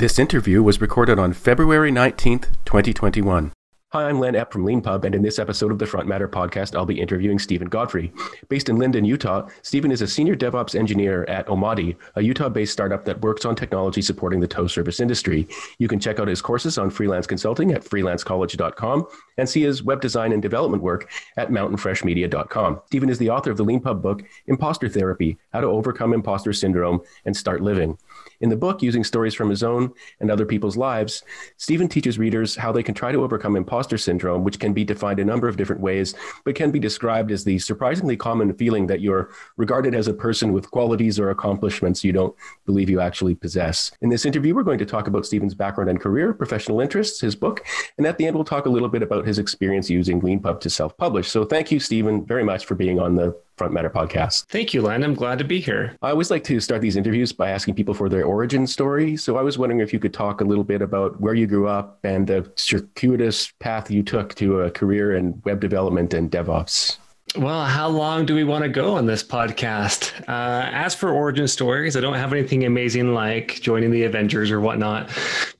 This interview was recorded on February 19th, 2021. Hi, I'm Len Epp from LeanPub, and in this episode of the Front Matter podcast, I'll be interviewing Stephen Godfrey. Based in Lindon, Utah, Stephen is a senior DevOps engineer at Omadi, a Utah based startup that works on technology supporting the tow service industry. You can check out his courses on freelance consulting at freelancecollege.com and see his web design and development work at mountainfreshmedia.com. Stephen is the author of the LeanPub book, Imposter Therapy How to Overcome Imposter Syndrome and Start Living. In the book, using stories from his own and other people's lives, Stephen teaches readers how they can try to overcome imposter syndrome, which can be defined a number of different ways, but can be described as the surprisingly common feeling that you're regarded as a person with qualities or accomplishments you don't believe you actually possess. In this interview, we're going to talk about Stephen's background and career, professional interests, his book, and at the end, we'll talk a little bit about his experience using LeanPub to self publish. So thank you, Stephen, very much for being on the Front Matter podcast. Thank you, Len. I'm glad to be here. I always like to start these interviews by asking people for their origin story. So I was wondering if you could talk a little bit about where you grew up and the circuitous path you took to a career in web development and DevOps. Well, how long do we want to go on this podcast? Uh, as for origin stories, I don't have anything amazing like joining the Avengers or whatnot,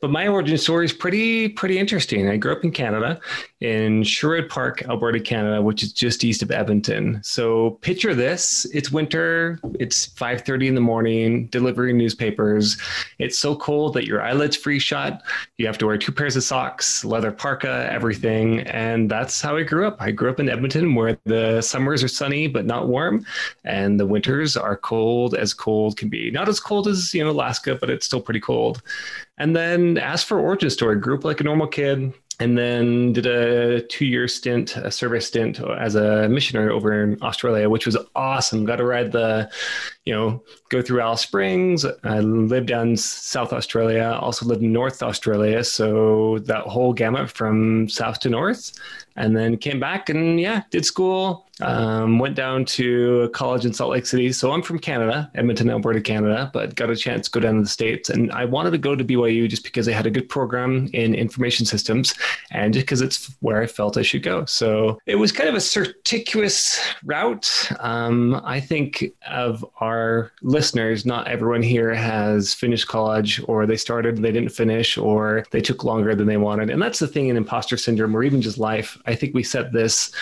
but my origin story is pretty pretty interesting. I grew up in Canada, in Sherwood Park, Alberta, Canada, which is just east of Edmonton. So picture this: it's winter, it's 5:30 in the morning, delivering newspapers. It's so cold that your eyelids freeze shut. You have to wear two pairs of socks, leather parka, everything, and that's how I grew up. I grew up in Edmonton, where the summers are sunny but not warm, and the winters are cold as cold can be. Not as cold as you know Alaska, but it's still pretty cold. And then as for origin story, grew up like a normal kid, and then did a two-year stint, a service stint as a missionary over in Australia, which was awesome. Got to ride the, you know, go through Alice Springs. I lived down South Australia. Also lived in North Australia, so that whole gamut from south to north and then came back and yeah, did school. Um, went down to college in Salt Lake City. So I'm from Canada, Edmonton, Alberta, Canada, but got a chance to go down to the States. And I wanted to go to BYU just because they had a good program in information systems and just because it's where I felt I should go. So it was kind of a circuitous route. Um, I think of our listeners, not everyone here has finished college or they started they didn't finish or they took longer than they wanted. And that's the thing in imposter syndrome or even just life. I think we set this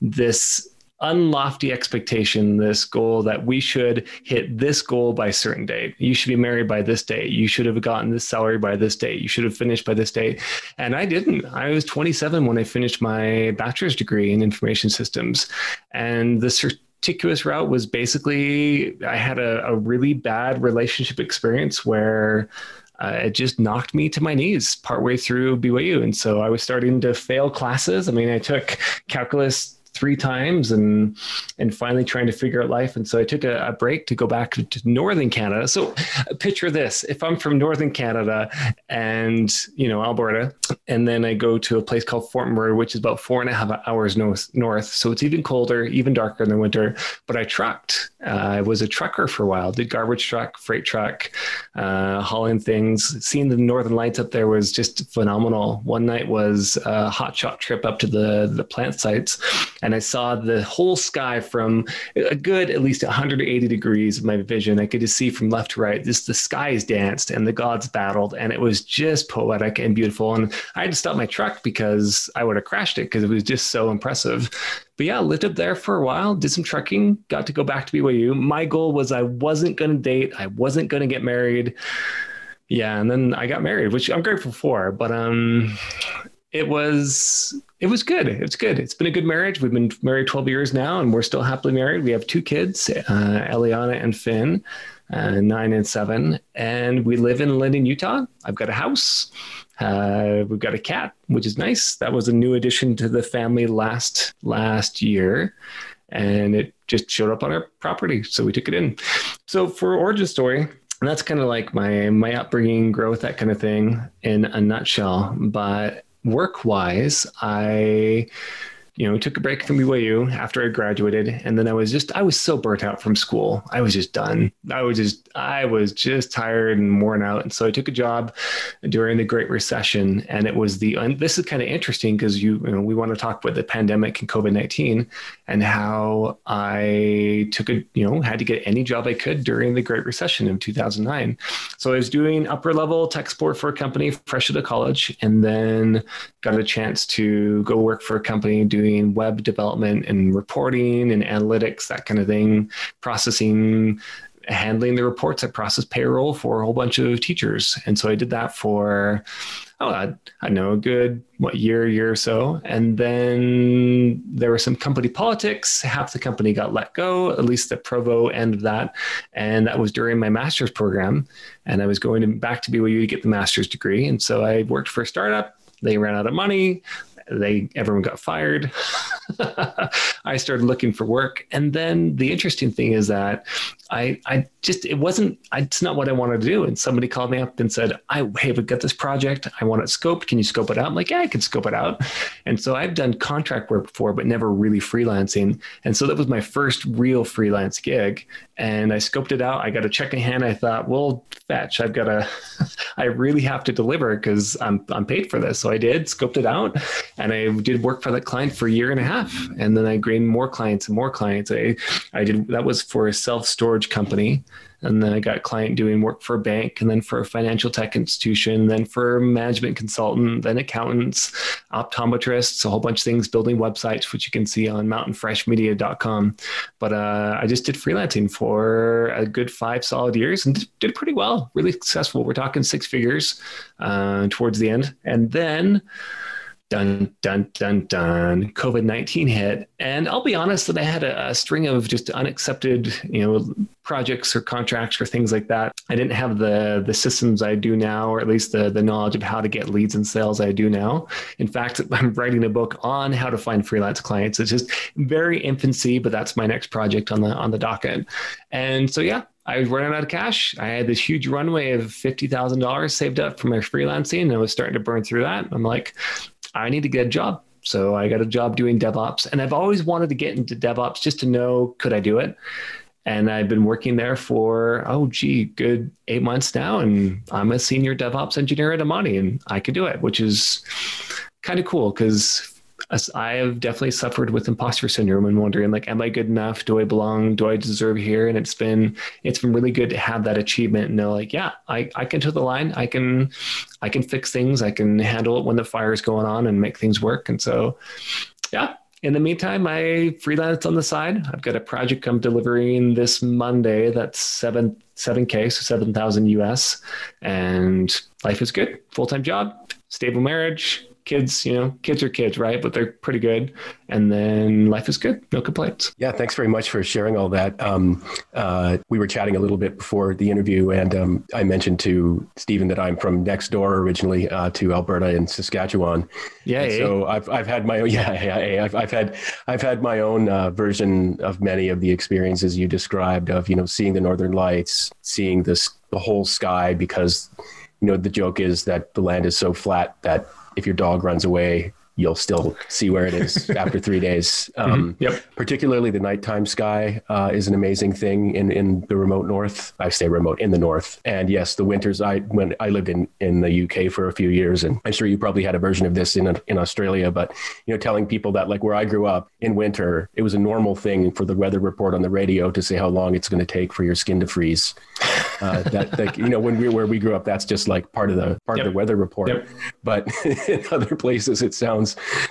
this unlofty expectation, this goal that we should hit this goal by a certain date. You should be married by this date. You should have gotten this salary by this date. You should have finished by this date. And I didn't. I was 27 when I finished my bachelor's degree in information systems. And the circuitous route was basically I had a, a really bad relationship experience where uh, it just knocked me to my knees partway through BYU. And so I was starting to fail classes. I mean, I took calculus three times and and finally trying to figure out life. And so I took a, a break to go back to, to, northern Canada. So picture this: if I'm from northern Canada and you know Alberta, and then I go to a place called Fort McMurray, which is about four and a half hours north, north. So it's even colder, even darker in the winter. But I trucked. Uh, I was a trucker for a while. Did garbage truck, freight truck, uh, hauling things. Seeing the northern lights up there was just phenomenal. One night was a hot shot trip up to the the plant sites and I saw the whole sky from a good at least 180 degrees of my vision. I could just see from left to right. This the skies danced and the gods battled, and it was just poetic and beautiful. And I had to stop my truck because I would have crashed it because it was just so impressive. But yeah, lived up there for a while, did some trucking, got to go back to BYU. My goal was I wasn't going to date, I wasn't going to get married. Yeah, and then I got married, which I'm grateful for. But um, it was it was good. It's good. It's been a good marriage. We've been married 12 years now, and we're still happily married. We have two kids, uh, Eliana and Finn, uh, nine and seven, and we live in Lindon, Utah. I've got a house. Uh, we've got a cat, which is nice. That was a new addition to the family last last year, and it just showed up on our property, so we took it in. So for origin story, that's kind of like my my upbringing, growth, that kind of thing in a nutshell. But work wise, I you know, took a break from BYU after I graduated, and then I was just I was so burnt out from school. I was just done. I was just I was just tired and worn out, and so I took a job during the Great Recession, and it was the and this is kind of interesting because you, you know we want to talk about the pandemic and COVID nineteen and how I took a you know had to get any job I could during the Great Recession of two thousand nine. So I was doing upper level tech support for a company fresh out of college, and then got a chance to go work for a company doing web development and reporting and analytics, that kind of thing, processing, handling the reports. I process payroll for a whole bunch of teachers. And so I did that for, oh, I, I know a good, what, year, year or so. And then there was some company politics. Half the company got let go, at least the Provo end of that. And that was during my master's program. And I was going to, back to BYU to get the master's degree. And so I worked for a startup. They ran out of money they everyone got fired. I started looking for work, and then the interesting thing is that I I just it wasn't it's not what I wanted to do. And somebody called me up and said, "I hey, we got this project. I want it scoped. Can you scope it out?" I'm like, "Yeah, I can scope it out." And so I've done contract work before, but never really freelancing. And so that was my first real freelance gig. And I scoped it out. I got a check in hand. I thought, well, fetch. I've got to. I really have to deliver because I'm I'm paid for this. So I did scoped it out, and I did work for that client for a year and a half. And then I gained more clients and more clients. I I did that was for a self storage company and then I got client doing work for a bank, and then for a financial tech institution, then for a management consultant, then accountants, optometrists, a whole bunch of things, building websites, which you can see on mountainfreshmedia.com. But uh, I just did freelancing for a good five solid years and did pretty well, really successful. We're talking six figures uh, towards the end, and then dun dun dun dun. Covid 19 hit and i'll be honest that i had a, a, string of just unaccepted you know projects or contracts or things like that. I didn't have the the systems i do now or at least the the knowledge of how to get leads and sales i do now. In fact i'm writing a book on how to find freelance clients. It's just very infancy but that's my next project on the on the docket. And so yeah I was running out of cash. I had this huge runway of $50,000 saved up from my freelancing and I was starting to burn through that. I'm like, I need to get a job. So I got a job doing DevOps. And I've always wanted to get into DevOps just to know could I do it? And I've been working there for, oh, gee, good eight months now. And I'm a senior DevOps engineer at Omadi and I could do it, which is kind of cool because I have definitely suffered with imposter syndrome and wondering like, am I good enough? Do I belong? Do I deserve here? And it's been it's been really good to have that achievement and know like, yeah, I, I can toe the line. I can I can fix things. I can handle it when the fire is going on and make things work. And so, yeah. In the meantime, I freelance on the side. I've got a project I'm delivering this Monday. That's seven seven k, so seven thousand US, and life is good. Full time job, stable marriage, kids, you know, kids are kids, right? But they're pretty good. And then life is good. No complaints. Yeah. Thanks very much for sharing all that. Um, uh, we were chatting a little bit before the interview, and um, I mentioned to Stephen that I'm from next door originally uh, to Alberta and Saskatchewan. Yeah. Eh? So I've, I've had my own, yeah, yeah, I've, I've had, I've had my own uh, version of many of the experiences you described of, you know, seeing the Northern lights, seeing this, the whole sky because, you know, the joke is that the land is so flat that if your dog runs away, you'll still see where it is after three days. Mm-hmm. Um, mm-hmm. Yep. Particularly the nighttime sky uh, is an amazing thing in, in the remote north. I say remote in the north. And yes, the winters. I when I lived in in the UK for a few years, and I'm sure you probably had a version of this in in Australia. But you know, telling people that like where I grew up in winter, it was a normal thing for the weather report on the radio to say how long it's going to take for your skin to freeze. Uh, that like you know when we where we grew up, that's just like part of the part yep. of the weather report. Yep. But in other places, it sounds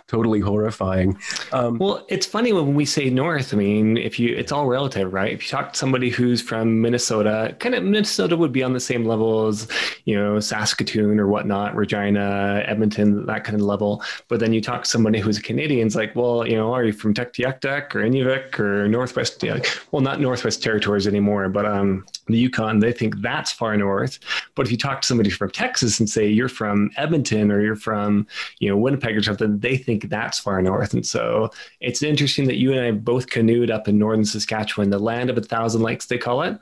totally horrifying. Um, well, it's funny when we say north. I mean, if you, it's all relative, right? If you talk to somebody who's from Minnesota, kind of Minnesota would be on the same level as you know Saskatoon or whatnot, Regina, Edmonton, that kind of level. But then you talk to somebody who's a Canadian, it's like, well, you know, are you from Tuktoyaktuk or Inuvik or Northwest? Yeah, well, not Northwest Territories anymore, but um, the Yukon, they think that's far north. But if you talk to somebody from Texas and say you're from Edmonton or you're from, you know, Winnipeg or something, they think that's far north. And so it's interesting that you and I both canoed up in northern Saskatchewan, the land of a thousand lakes, they call it.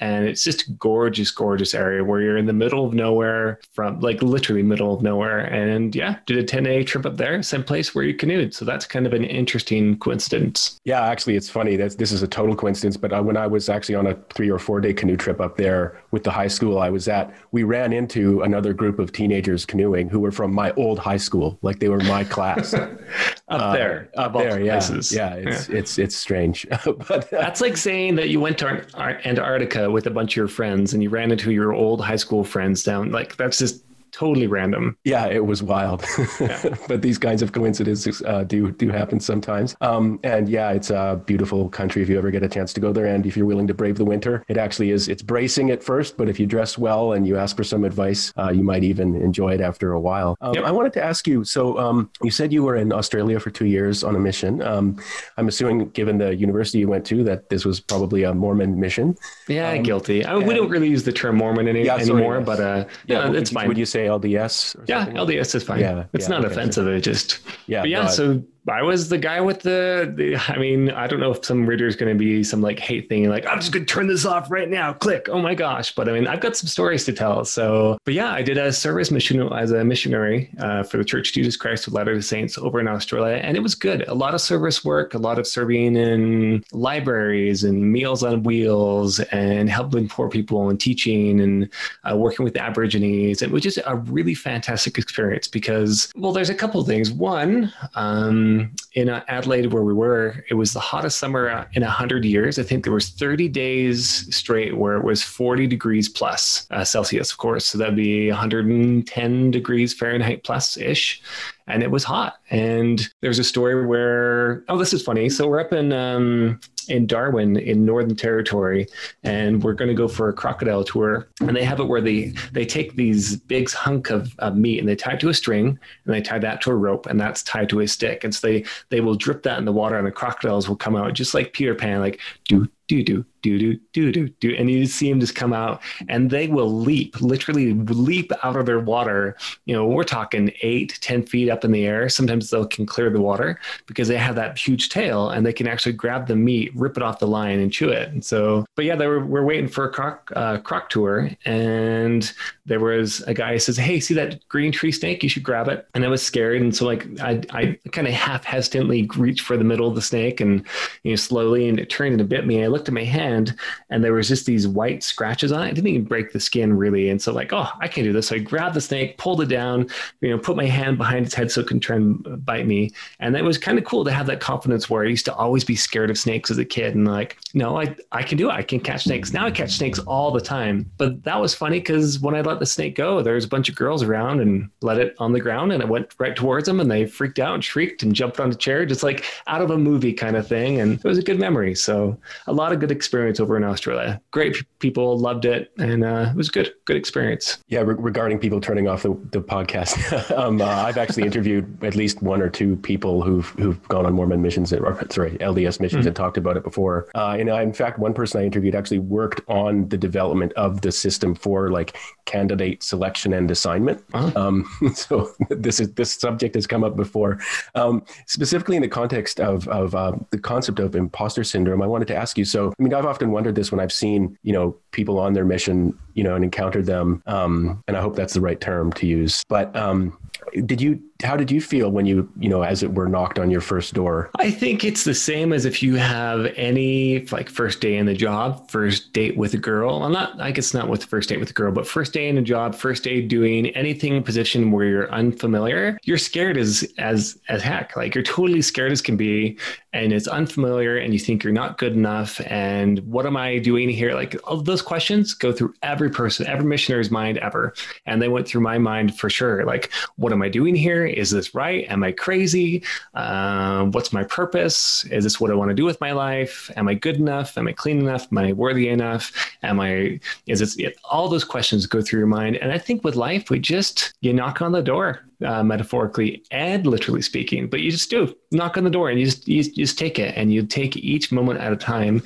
And it's just a gorgeous, gorgeous area where you're in the middle of nowhere from like literally middle of nowhere. And yeah, did a 10 day trip up there, same place where you canoed. So that's kind of an interesting coincidence. Yeah, actually, it's funny that this is a total coincidence. But uh, when I was actually on a three or four day canoe trip up there with the high school I was at, we ran into another group of teenagers canoeing who were from my old high school, like they were my class. up uh, there, up there, yeah, places. yeah. It's yeah. it's it's strange, but uh, that's like saying that you went to Antarctica with a bunch of your friends and you ran into your old high school friends down. Like that's just totally random. Yeah, it was wild. Yeah. but these kinds of coincidences uh, do do happen sometimes. Um, and yeah, it's a beautiful country if you ever get a chance to go there. And if you're willing to brave the winter, it actually is. It's bracing at first, but if you dress well and you ask for some advice, uh, you might even enjoy it after a while. Um, yep. I wanted to ask you. So um, you said you were in Australia for two years on a mission. Um, I'm assuming, given the university you went to, that this was probably a Mormon mission. Yeah, um, guilty. I mean, we don't really use the term Mormon any, yeah, anymore, sorry, but uh, yeah, it's fine. Would you say LDS? yeah, LDS is fine. Yeah, it's yeah, not okay, offensive. It just yeah, yeah. So I was the guy with the, the I mean, I don't know if some reader is going to be some like hate thing, like I'm just going to turn this off right now. Click. Oh my gosh! But I mean, I've got some stories to tell. So, but yeah, I did a service mission as a missionary uh, for the Church of Jesus Christ of Latter-day Saints over in Australia, and it was good. A lot of service work, a lot of serving in libraries and Meals on Wheels, and helping poor people and teaching and uh, working with Aborigines. It was just a really fantastic experience because, well, there's a couple things. One. Um, in Adelaide, where we were, it was the hottest summer in 100 years. I think there was 30 days straight where it was 40 degrees plus uh, Celsius, of course. So that'd be 110 degrees Fahrenheit plus ish and it was hot. And there's a story where, oh, this is funny. So we're up in um, in Darwin in Northern Territory, and we're going to go for a crocodile tour. And they have it where they they take these big hunk of, of meat and they tie it to a string and they tie that to a rope and that's tied to a stick. And so they they will drip that in the water and the crocodiles will come out just like Peter Pan, like do do do do do do do do, and you see them just come out, and they will leap, literally leap out of their water. You know, we're talking eight, ten feet up in the air. Sometimes they can clear the water because they have that huge tail, and they can actually grab the meat, rip it off the line, and chew it. And so, but yeah, they were we're waiting for a croc uh, croc tour, and there was a guy who says, "Hey, see that green tree snake? You should grab it." And I was scared, and so like I I kind of half hesitantly reached for the middle of the snake, and you know slowly, and it turned and it bit me. And i looked at my hand and there was just these white scratches on it. I didn't even break the skin really. And so like, oh, I can do this. So I grabbed the snake, pulled it down, you know, put my hand behind its head so it can try and bite me. And that was kind of cool to have that confidence where I used to always be scared of snakes as a kid. And like, no, I, I can do it. I can catch snakes. Now I catch snakes all the time. But that was funny because when I let the snake go, there was a bunch of girls around and let it on the ground and it went right towards them and they freaked out and shrieked and jumped on the chair, just like out of a movie kind of thing. And it was a good memory. So a lot of good experience over in Australia. Great people loved it, and uh, it was good, good experience. Yeah, re- regarding people turning off the, the podcast, um, uh, I've actually interviewed at least one or two people who've who've gone on Mormon missions, or sorry, LDS missions, mm-hmm. and talked about it before. Uh, and I, in fact, one person I interviewed actually worked on the development of the system for like candidate selection and assignment. Uh-huh. Um, so this is this subject has come up before, um, specifically in the context of of uh, the concept of imposter syndrome. I wanted to ask you. So so, I mean, I've often wondered this when I've seen, you know, people on their mission, you know, and encountered them. Um, and I hope that's the right term to use. But um, did you how did you feel when you you know as it were knocked on your first door? I think it's the same as if you have any like first day in the job first date with a girl. I'm not i guess not with first date with a girl but first day in a job first day doing anything position where you're unfamiliar you're scared as as as heck. Like you're totally scared as can be and it's unfamiliar and you think you're not good enough and what am i doing here? Like all those questions go through every person every missionary's mind ever. And they went through my mind for sure. Like what am i doing here is this right? Am I crazy? Uh, what's my purpose? Is this what I want to do with my life? Am I good enough? Am I clean enough? Am I worthy enough? Am I, is it, all those questions go through your mind. And I think with life, we just, you knock on the door. Uh, metaphorically and literally speaking, but you just do knock on the door and you just you, just take it and you take each moment at a time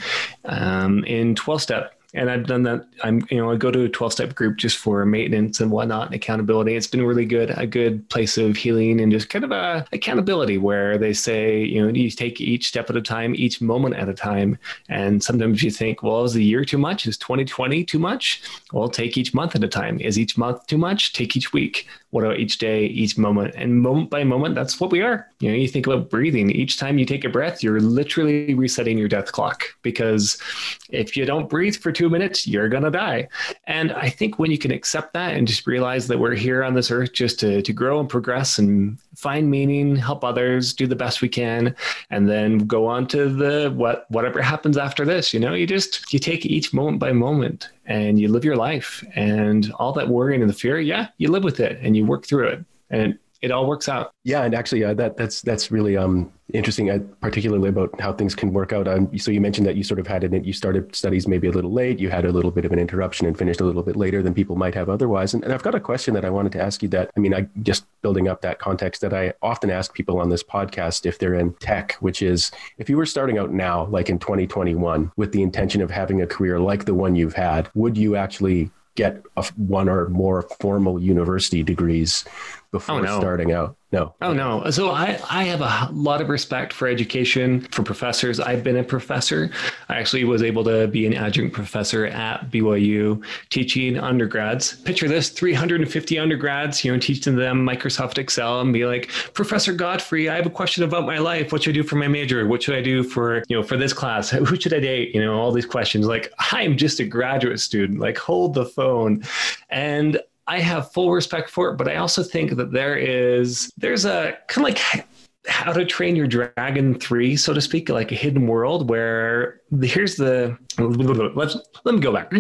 um, in 12 step and I've done that. I'm, you know, I go to a 12 step group just for maintenance and whatnot and accountability. It's been really good, a good place of healing and just kind of a accountability where they say, you know, you take each step at a time, each moment at a time. And sometimes you think, well, is the year too much? Is 2020 too much? Well, take each month at a time. Is each month too much? Take each week. What about each day, each moment? And moment by moment, that's what we are. You know, you think about breathing. Each time you take a breath, you're literally resetting your death clock because if you don't breathe for two minutes, you're going to die. And I think when you can accept that and just realize that we're here on this earth just to, to grow and progress and find meaning, help others, do the best we can, and then go on to the what whatever happens after this. You know, you just you take each moment by moment and you live your life and all that worrying and the fear, yeah, you live with it and you work through it. And it all works out. Yeah, and actually, uh, that that's that's really um, interesting, uh, particularly about how things can work out. Um, so you mentioned that you sort of had it. You started studies maybe a little late. You had a little bit of an interruption and finished a little bit later than people might have otherwise. And, and I've got a question that I wanted to ask you. That I mean, I just building up that context that I often ask people on this podcast if they're in tech, which is if you were starting out now, like in 2021, with the intention of having a career like the one you've had, would you actually get a, one or more formal university degrees before oh, no. starting out. No. Oh no. So I, I have a lot of respect for education, for professors. I've been a professor. I actually was able to be an adjunct professor at BYU teaching undergrads. Picture this 350 undergrads, you know, teaching them Microsoft Excel and be like, Professor Godfrey, I have a question about my life. What should I do for my major? What should I do for, you know, for this class? Who should I date? You know, all these questions. Like, I'm just a graduate student. Like, hold the phone. And I have full respect for it, but I also think that there is there's a kind of like how to train your dragon 3 so to speak like a hidden world where here's the let's let me go back.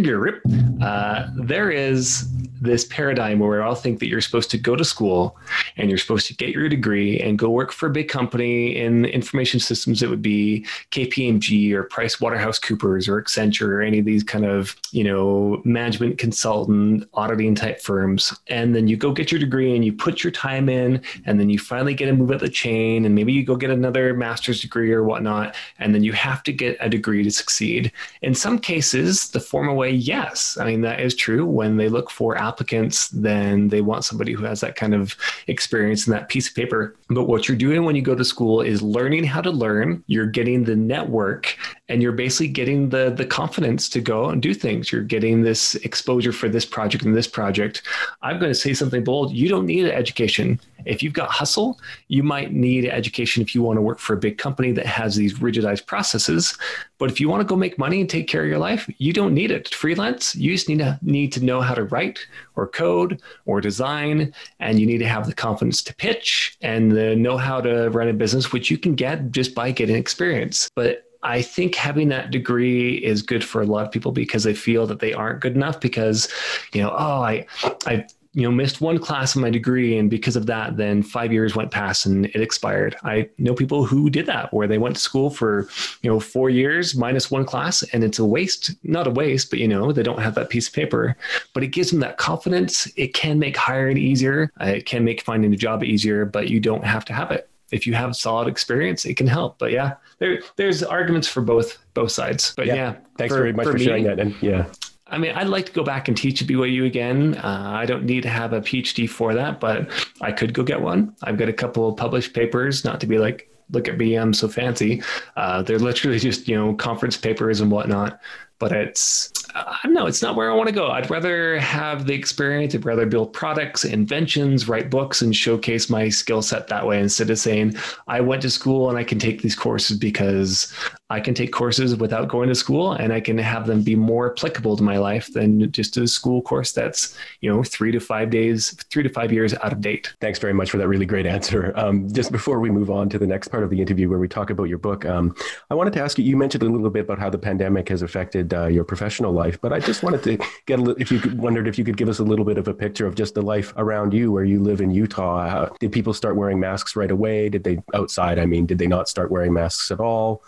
Uh, there is this paradigm where we all think that you're supposed to go to school and you're supposed to get your degree and go work for a big company in information systems it would be kpmg or price waterhouse coopers or accenture or any of these kind of you know management consultant auditing type firms. And then you go get your degree and you put your time in and then you finally get a move up the chain and maybe you go get another master's degree or whatnot. And then you have to get a degree to succeed. In some cases the formal way yes. I mean that is true when they look for applicants, then they want somebody who has that kind of experience and that piece of paper. But what you're doing when you go to school is learning how to learn. You're getting the network and you're basically getting the the confidence to go and do things. You're getting this exposure for this project and this project. I'm going to say something bold. You don't need an education. If you've got hustle, you might need education if you want to work for a big company that has these rigidized processes. But if you want to go make money and take care of your life, you don't need it. Freelance, you just need to need to know how to write or code or design, and you need to have the confidence to pitch and the know how to run a business, which you can get just by getting experience. But I think having that degree is good for a lot of people because they feel that they aren't good enough because, you know, oh, I, I you know missed one class in my degree and because of that then five years went past and it expired. I know people who did that where they went to school for you know four years minus one class and it's a waste not a waste but you know they don't have that piece of paper. But it gives them that confidence. It can make hiring easier. Uh, it can make finding a job easier but you don't have to have it. If you have solid experience it can help. But yeah there, there's arguments for both both sides. But yeah, yeah thanks for, very much for, for sharing that. And yeah I mean, I'd like to go back and teach at BYU again. Uh, I don't need to have a PhD for that, but I could go get one. I've got a couple of published papers, not to be like, look at me, I'm so fancy. Uh, they're literally just, you know, conference papers and whatnot but it's I don't know, it's not where I want to go. I'd rather have the experience. I'd rather build products, inventions, write books, and showcase my skill set that way instead of saying I went to school and I can take these courses because I can take courses without going to school and I can have them be more applicable to my life than just a school course that's, you know, three to five days, three to five years out of date. Thanks very much for that really great answer. Um, just before we move on to the next part of the interview where we talk about your book, um, I wanted to ask you, you mentioned a little bit about how the pandemic has affected uh, your professional life. But I just wanted to get a little, if you could, wondered if you could give us a little bit of a picture of just the life around you where you live in Utah. Did people start wearing masks right away? Did they outside? I mean, did they not start wearing masks at all?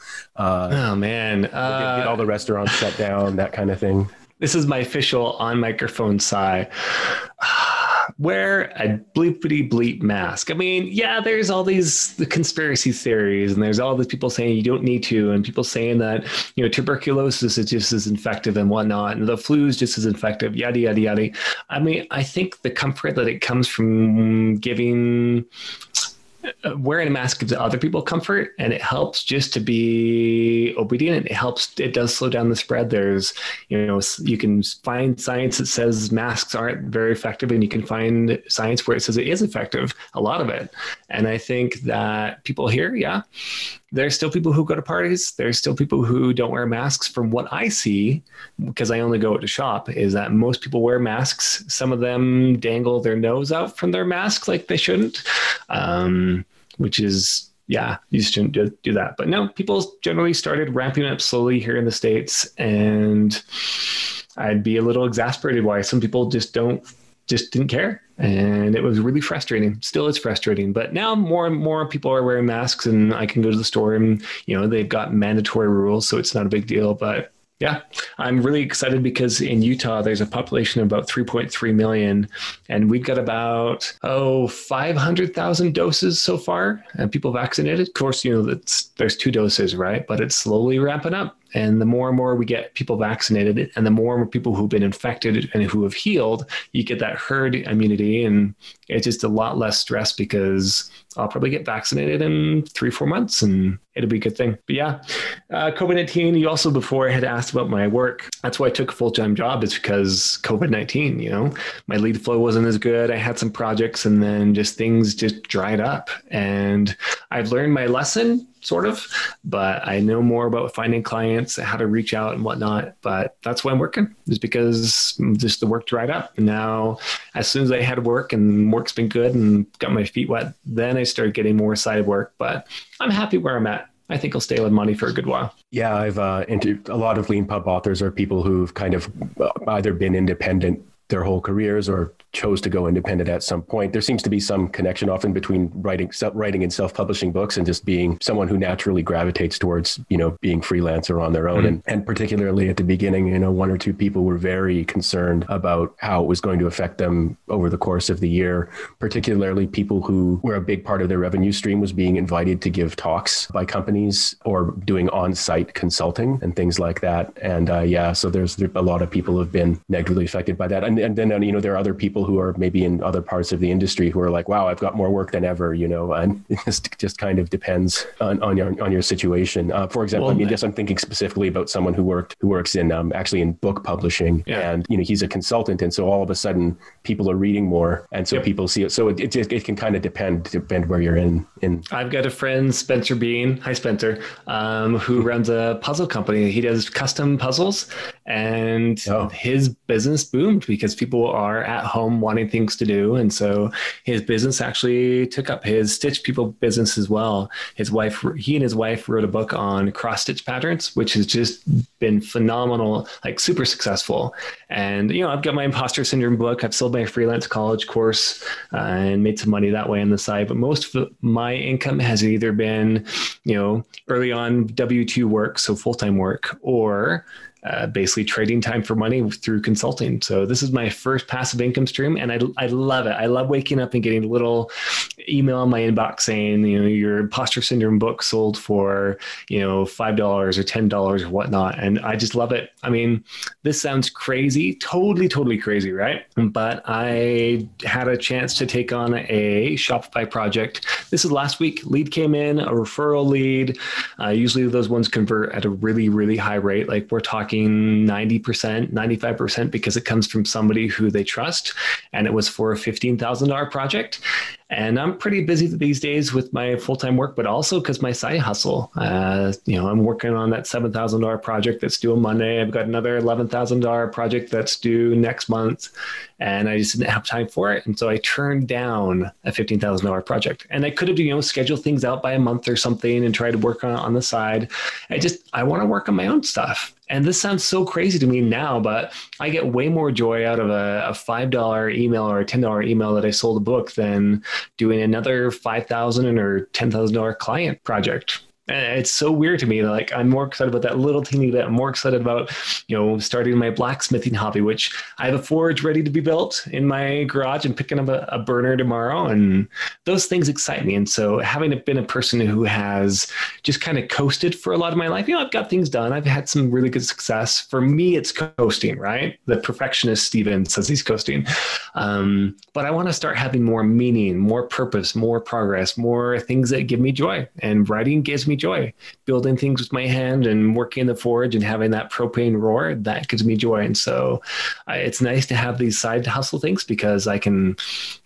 Uh, oh man, uh, did all the restaurants shut down? That kind of thing. This is my official on microphone sigh. wear a bleepity bleep mask. I mean, yeah, there's all these the conspiracy theories, and there's all these people saying you don't need to, and people saying that you know tuberculosis is just as infective and whatnot, and the flu is just as infective, yada yada yada. I mean, I think the comfort that it comes from giving uh, wearing a mask gives other people comfort and it helps just to be obedient. It helps it does slow down the spread. There's you know you can find science that says masks aren't very effective and you can find science where it says it is effective a lot of it and i think that people here yeah there's still people who go to parties. There's still people who don't wear masks. From what I see, because I only go out to shop, is that most people wear masks. Some of them dangle their nose out from their mask like they shouldn't, um, which is yeah, you shouldn't do, do that. But no, people generally started ramping up slowly here in the states, and I'd be a little exasperated why some people just don't just didn't care and it was really frustrating still it's frustrating but now more and more people are wearing masks and i can go to the store and you know they've got mandatory rules so it's not a big deal but yeah, I'm really excited because in Utah, there's a population of about 3.3 million, and we've got about, oh, 500,000 doses so far, and people vaccinated. Of course, you know, there's two doses, right? But it's slowly ramping up. And the more and more we get people vaccinated, and the more and more people who've been infected and who have healed, you get that herd immunity. And it's just a lot less stress because I'll probably get vaccinated in three, four months and it'll be a good thing. But yeah, uh, COVID 19, you also before had asked about my work. That's why I took a full time job, is because COVID 19, you know, my lead flow wasn't as good. I had some projects and then just things just dried up. And I've learned my lesson sort of, but I know more about finding clients, how to reach out and whatnot. But that's why I'm working, is because just the work dried up. And now, as soon as I had work and work's been good and got my feet wet, then I started getting more side work. But I'm happy where I'm at. I think I'll stay with Omadi for a good while. Yeah, I've uh, into a lot of LeanPub authors are people who've kind of uh, either been independent their whole careers or chose to go independent at some point. There seems to be some connection often between writing, writing and self-publishing books and just being someone who naturally gravitates towards, you know, being freelancer on their own. Mm-hmm. And, and particularly at the beginning, you know, one or two people were very concerned about how it was going to affect them over the course of the year, particularly people who were a big part of their revenue stream was being invited to give talks by companies or doing on-site consulting and things like that. And uh, yeah, so there's a lot of people have been negatively affected by that. And, and then, you know, there are other people who are maybe in other parts of the industry who are like, wow, I've got more work than ever, you know, and it just, just kind of depends on, on your, on your situation. Uh, for example, well, I mean, just I'm thinking specifically about someone who worked, who works in, um, actually in book publishing yeah. and, you know, he's a consultant. And so all of a sudden people are reading more. And so yep. people see it. So it, it, just, it can kind of depend, depend where you're in, in. I've got a friend, Spencer Bean. Hi, Spencer, um, who runs a puzzle company. He does custom puzzles and oh. his business boomed because people are at home wanting things to do. And so his business actually took up his stitch people business as well. His wife, he and his wife wrote a book on cross stitch patterns, which has just been phenomenal, like super successful. And, you know, I've got my imposter syndrome book. I've sold my freelance college course uh, and made some money that way on the side. But most of my income has either been, you know, early on W 2 work, so full time work, or uh, basically trading time for money through consulting. So this is my first passive income stream, and I, I love it. I love waking up and getting a little email in my inbox saying, you know, your imposter syndrome book sold for, you know, five dollars or ten dollars or whatnot, and I just love it. I mean, this sounds crazy, totally, totally crazy, right? But I had a chance to take on a Shopify project. This is last week. Lead came in, a referral lead. Uh, usually those ones convert at a really, really high rate. Like we're talking talking 90%, 95% because it comes from somebody who they trust. And it was for a $15,000 project. And I'm pretty busy these days with my full time work, but also because my side hustle. Uh, you know, I'm working on that seven thousand dollar project that's due on Monday. I've got another eleven thousand dollar project that's due next month, and I just didn't have time for it. And so I turned down a fifteen thousand dollar project. And I could have, you know, scheduled things out by a month or something and try to work on on the side. I just I want to work on my own stuff. And this sounds so crazy to me now, but I get way more joy out of a, a $5 email or a $10 email that I sold a book than doing another 5,000 or $10,000 client project. It's so weird to me. Like I'm more excited about that little teeny bit. I'm more excited about, you know, starting my blacksmithing hobby, which I have a forge ready to be built in my garage and picking up a, a burner tomorrow. And those things excite me. And so having been a person who has just kind of coasted for a lot of my life, you know, I've got things done. I've had some really good success. For me, it's coasting, right? The perfectionist Stephen says he's coasting. Um, but I want to start having more meaning, more purpose, more progress, more things that give me joy. And writing gives me joy. Building things with my hand and working in the forge and having that propane roar, that gives me joy. And so I, it's nice to have these side hustle things because I can,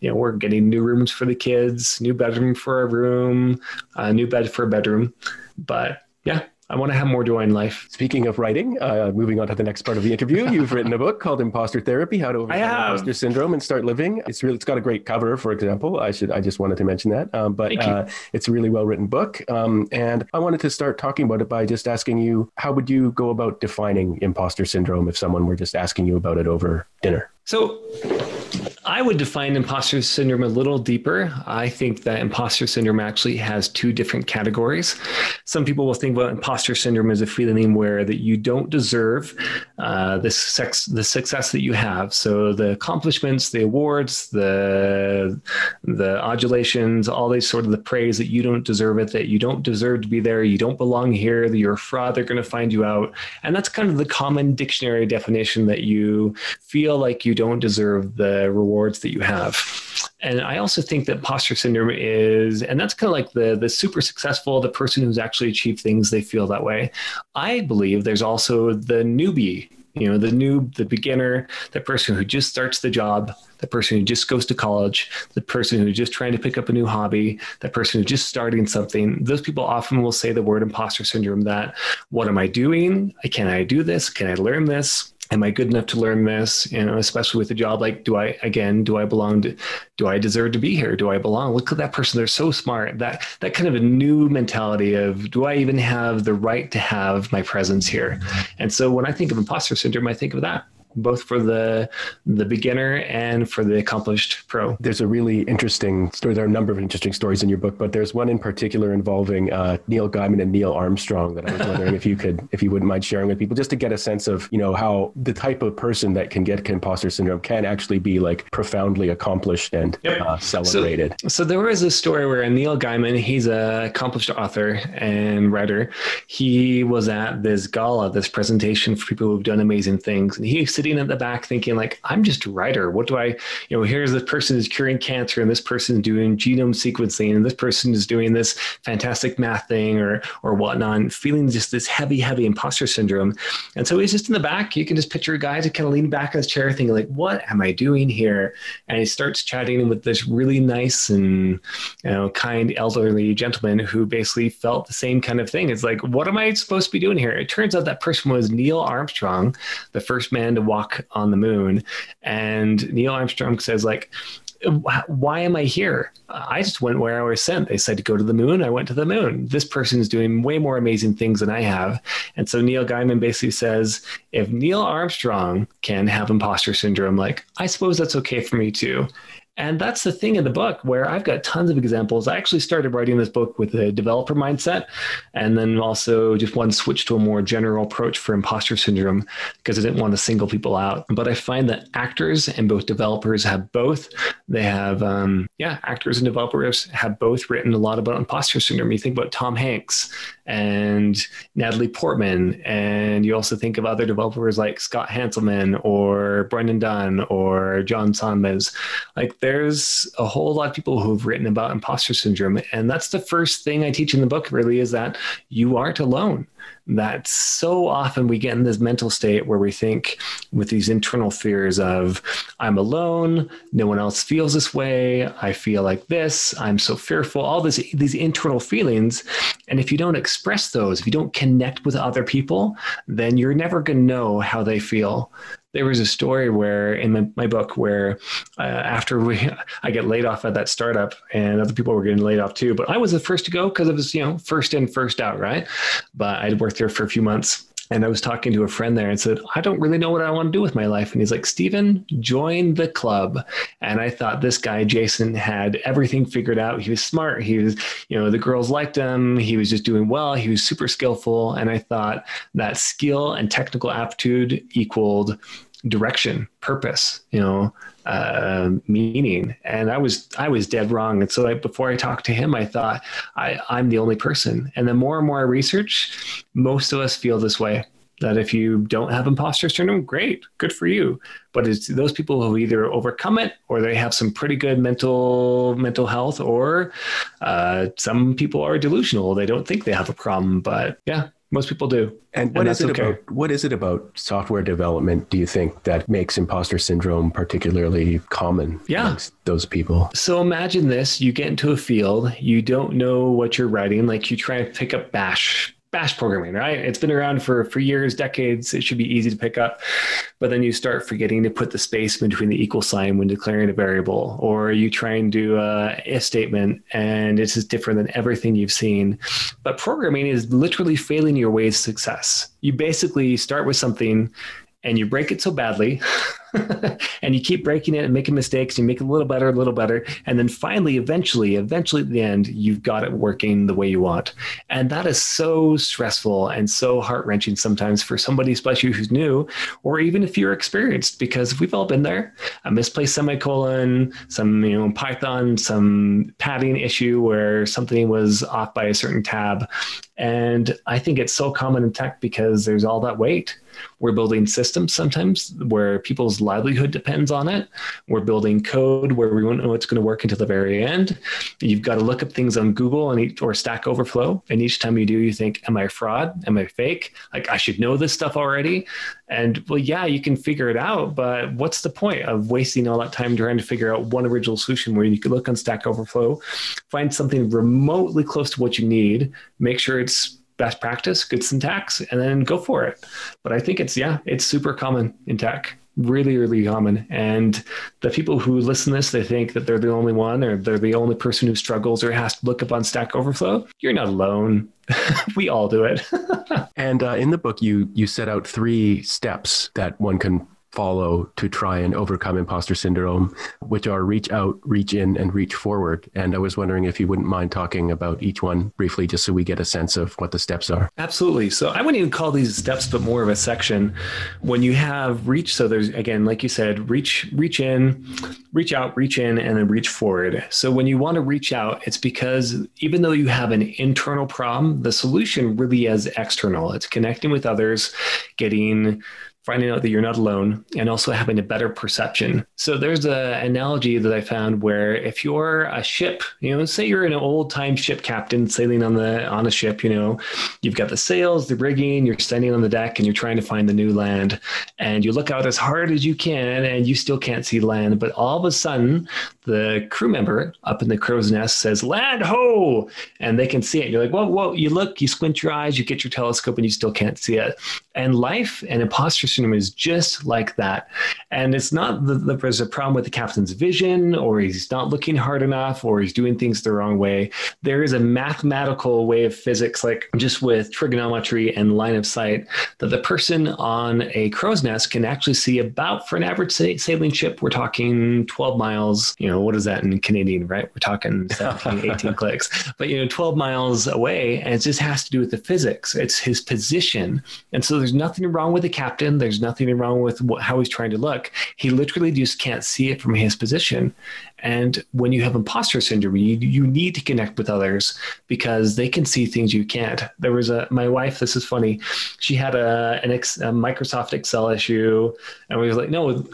you know, we're getting new rooms for the kids, new bedroom for a room, a new bed for a bedroom. But yeah, I want to have more joy in life. Speaking of writing, uh, moving on to the next part of the interview, you've written a book called Imposter Therapy: How to Overcome Imposter Syndrome and Start Living. It's really, it's got a great cover, for example. I should, I just wanted to mention that. Um, but uh, it's a really well written book, um, and I wanted to start talking about it by just asking you, how would you go about defining imposter syndrome if someone were just asking you about it over dinner? So I would define imposter syndrome a little deeper. I think that imposter syndrome actually has two different categories. Some people will think about imposter syndrome as a feeling where that you don't deserve uh, the, sex, the success that you have. So the accomplishments, the awards, the the adulations, all these sort of the praise that you don't deserve it, that you don't deserve to be there, you don't belong here, that you're a fraud, they're going to find you out, and that's kind of the common dictionary definition that you feel like you don't deserve the reward rewards that you have. And I also think that imposter syndrome is, and that's kind of like the the super successful, the person who's actually achieved things, they feel that way. I believe there's also the newbie, you know, the noob, the beginner, the person who just starts the job, the person who just goes to college, the person who's just trying to pick up a new hobby, the person who's just starting something. Those people often will say the word imposter syndrome that, what am I doing? Can I do this? Can I learn this? Am I good enough to learn this? You know, especially with a job like, do I again, do I belong to, do I deserve to be here? Do I belong? Look at that person; they're so smart. That that kind of a new mentality of, do I even have the right to have my presence here? And so when I think of imposter syndrome, I think of that both for the the beginner and for the accomplished pro. There's a really interesting story. There are a number of interesting stories in your book, but there's one in particular involving uh, Neil Gaiman and Neil Armstrong that I was wondering if you could, if you wouldn't mind sharing with people, just to get a sense of you know how the type of person that can get imposter syndrome can actually be like profoundly accomplished and yep. uh, celebrated. So, so there was a story where Neil Gaiman, he's an accomplished author and writer. He was at this gala, this presentation for people who've done amazing things, and he sitting at the back thinking like, I'm just a writer. What do I, you know, here's this person is curing cancer and this person is doing genome sequencing and this person is doing this fantastic math thing or, or whatnot, feeling just this heavy, heavy imposter syndrome. And so he's just in the back. You can just picture a guy to kind of lean back in his chair thinking like, what am I doing here? And he starts chatting with this really nice and, you know, kind elderly gentleman who basically felt the same kind of thing. It's like, what am I supposed to be doing here? It turns out that person was Neil Armstrong, the first man to walk on the moon. And Neil Armstrong says, like, why am I here? I just went where I was sent. They said to go to the moon. I went to the moon. This person is doing way more amazing things than I have. And so Neil Gaiman basically says, if Neil Armstrong can have imposter syndrome, like, I suppose that's okay for me too. And that's the thing in the book where I've got tons of examples. I actually started writing this book with a developer mindset and then also just one switch to a more general approach for imposter syndrome because I didn't want to single people out. But I find that actors and both developers have both. They have, um, yeah, actors and developers have both written a lot about imposter syndrome. You think about Tom Hanks and Natalie Portman, and you also think of other developers like Scott Hanselman or Brennan Dunn or John Sonmez. Like, there's a whole lot of people who've written about imposter syndrome. And that's the first thing I teach in the book, really, is that you aren't alone. That so often we get in this mental state where we think with these internal fears of, I'm alone, no one else feels this way, I feel like this, I'm so fearful, all this, these internal feelings. And if you don't express those, if you don't connect with other people, then you're never going to know how they feel there was a story where in my, my book where uh, after we I get laid off at that startup and other people were getting laid off too, but I was the first to go because it was you know first in first out, right? But I'd worked there for a few months And I was talking to a friend there and said, I don't really know what I want to do with my life. And he's like, Stephen, join the club. And I thought this guy, Jason, had everything figured out. He was smart. He was, you know, the girls liked him. He was just doing well. He was super skillful. And I thought that skill and technical aptitude equaled direction, purpose, you know, uh, meaning. And I was I was dead wrong. And so I, before I talked to him, I thought I, I'm the only person. And the more and more I research, most of us feel this way. That if you don't have imposter syndrome, great, good for you. But it's those people who either overcome it or they have some pretty good mental mental health, or uh, some people are delusional. They don't think they have a problem. But yeah, most people do. And what and is it okay. about what is it about software development do you think that makes imposter syndrome particularly common yeah. amongst those people? So imagine this, you get into a field, you don't know what you're writing, like you try and pick up bash bash programming, right? It's been around for for years, decades. It should be easy to pick up. But then you start forgetting to put the space between the equal sign when declaring a variable, or you try and do a if statement and it's just different than everything you've seen. But programming is literally failing your way to success. You basically start with something and you break it so badly and you keep breaking it and making mistakes you make it a little better a little better and then finally eventually eventually at the end you've got it working the way you want. And that is so stressful and so heart-wrenching sometimes for somebody especially who's new or even if you're experienced because we've all been there. A misplaced semicolon some you know python some padding issue where something was off by a certain tab. And i think it's so common in tech because there's all that weight we're building systems sometimes where people's livelihood depends on it. We're building code where we won't know what's going to work until the very end. You've got to look up things on Google and or Stack Overflow, and each time you do, you think, "Am I fraud? Am I fake? Like I should know this stuff already." And well, yeah, you can figure it out, but what's the point of wasting all that time trying to figure out one original solution where you could look on Stack Overflow, find something remotely close to what you need, make sure it's best practice, good syntax, and then go for it. But I think it's, yeah, it's super common in tech really really common. And the people who listen to this they think that they're the only one or they're the only person who struggles or has to look up on stack overflow. You're not alone. We all do it. And uh, in the book you you set out three steps that one can follow to try and overcome imposter syndrome, which are reach out, reach in, and reach forward. And I was wondering if you wouldn't mind talking about each one briefly, just so we get a sense of what the steps are. Absolutely. So I wouldn't even call these steps, but more of a section. When you have reach, so there's again, like you said, reach, reach in, reach out, reach in, and then reach forward. So when you want to reach out, it's because even though you have an internal problem, the solution really is external. It's connecting with others, getting finding out that you're not alone and also having a better perception. So there's an analogy that I found where if you're a ship, you know, say you're an old time ship captain sailing on the on a ship, you know, you've got the sails, the rigging, you're standing on the deck and you're trying to find the new land and you look out as hard as you can and you still can't see land, but all of a sudden the crew member up in the crow's nest says land ho and they can see it. You're like, "Whoa, whoa." You look, you squint your eyes, you get your telescope and you still can't see it. And life and imposter syndrome is just like that. And it's not that there's a problem with the captain's vision or he's not looking hard enough or he's doing things the wrong way. There is a mathematical way of physics, like just with trigonometry and line of sight, that the person on a crow's nest can actually see about, for an average sailing ship, we're talking 12 miles. You know, what is that in Canadian, right? We're talking 17, 18 clicks. But, you know, 12 miles away. And it just has to do with the physics. It's his position. And so there's nothing wrong with the captain. There's nothing wrong with what, how he's trying to look. He literally just can't see it from his position. And when you have imposter syndrome, you, you need to connect with others because they can see things you can't. There was a my wife. This is funny. She had a an ex, a Microsoft Excel issue, and we was like, no,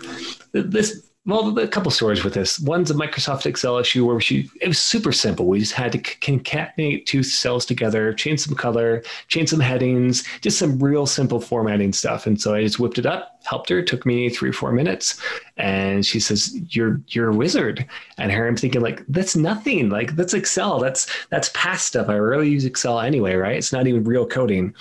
this well, a couple stories with this. One's a Microsoft Excel issue where she it was super simple. We just had to concatenate two cells together, change some color, change some headings, just some real simple formatting stuff. And so I just whipped it up helped her. It took me three or four minutes. And she says, You're you're a wizard. And here I'm thinking, like, that's nothing. Like that's Excel. That's that's past stuff. I rarely use Excel anyway, right? It's not even real coding.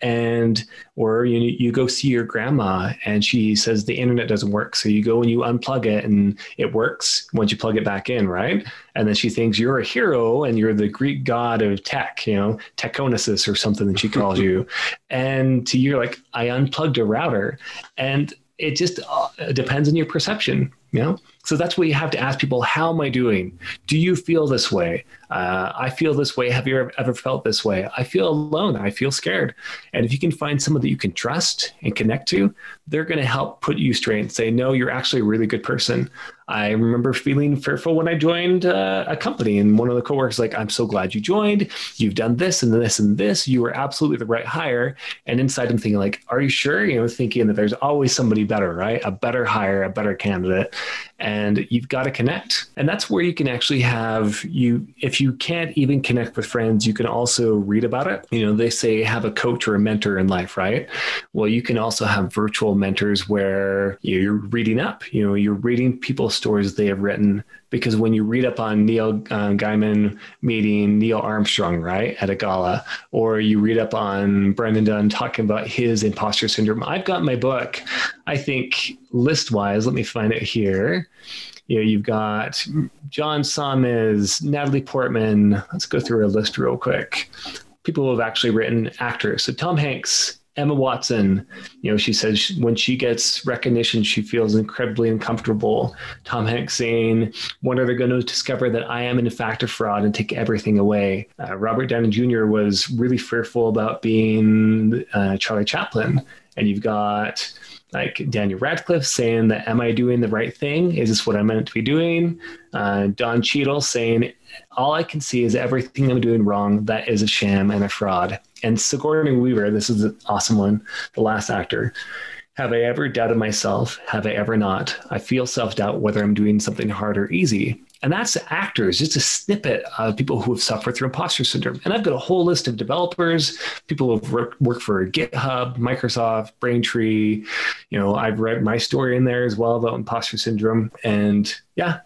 And or you you go see your grandma and she says the internet doesn't work. So you go and you unplug it and it works once you plug it back in, right? And then she thinks you're a hero and you're the Greek god of tech, you know, Techonesus or something that she calls you. And to you, like, I unplugged a router. And it just uh, depends on your perception, you know? So that's what you have to ask people how am I doing? Do you feel this way? Uh, I feel this way. Have you ever, ever felt this way? I feel alone. I feel scared. And if you can find someone that you can trust and connect to, they're going to help put you straight and say, no, you're actually a really good person. I remember feeling fearful when I joined uh, a company, and one of the coworkers like, "I'm so glad you joined. You've done this and this and this. You were absolutely the right hire." And inside, I'm thinking like, "Are you sure?" You know, thinking that there's always somebody better, right? A better hire, a better candidate, and you've got to connect. And that's where you can actually have you. If you can't even connect with friends, you can also read about it. You know, they say have a coach or a mentor in life, right? Well, you can also have virtual mentors where you're reading up. You know, you're reading people's stories they have written because when you read up on Neil uh, Gaiman meeting Neil Armstrong, right, at a gala, or you read up on Brennan Dunn talking about his imposter syndrome, I've got my book, I think list wise, let me find it here. You know, you've got John Somers, Natalie Portman. Let's go through a list real quick. People who have actually written actors. So Tom Hanks, Emma Watson, you know, she says when she gets recognition, she feels incredibly uncomfortable. Tom Hanks saying, when are they going to discover that I am in fact a fraud and take everything away? Uh, Robert Downey Jr. was really fearful about being uh, Charlie Chaplin. And you've got like Daniel Radcliffe saying that, am I doing the right thing? Is this what I'm meant to be doing? Uh, Don Cheadle saying, all I can see is everything I'm doing wrong. That is a sham and a fraud. And Sigourney Weaver, this is an awesome one, the last actor. Have I ever doubted myself? Have I ever not? I feel self doubt whether I'm doing something hard or easy. And that's actors, just a snippet of people who have suffered through imposter syndrome. And I've got a whole list of developers, people who have worked, worked for GitHub, Microsoft, Braintree. You know, I've read my story in there as well about imposter syndrome. And yeah,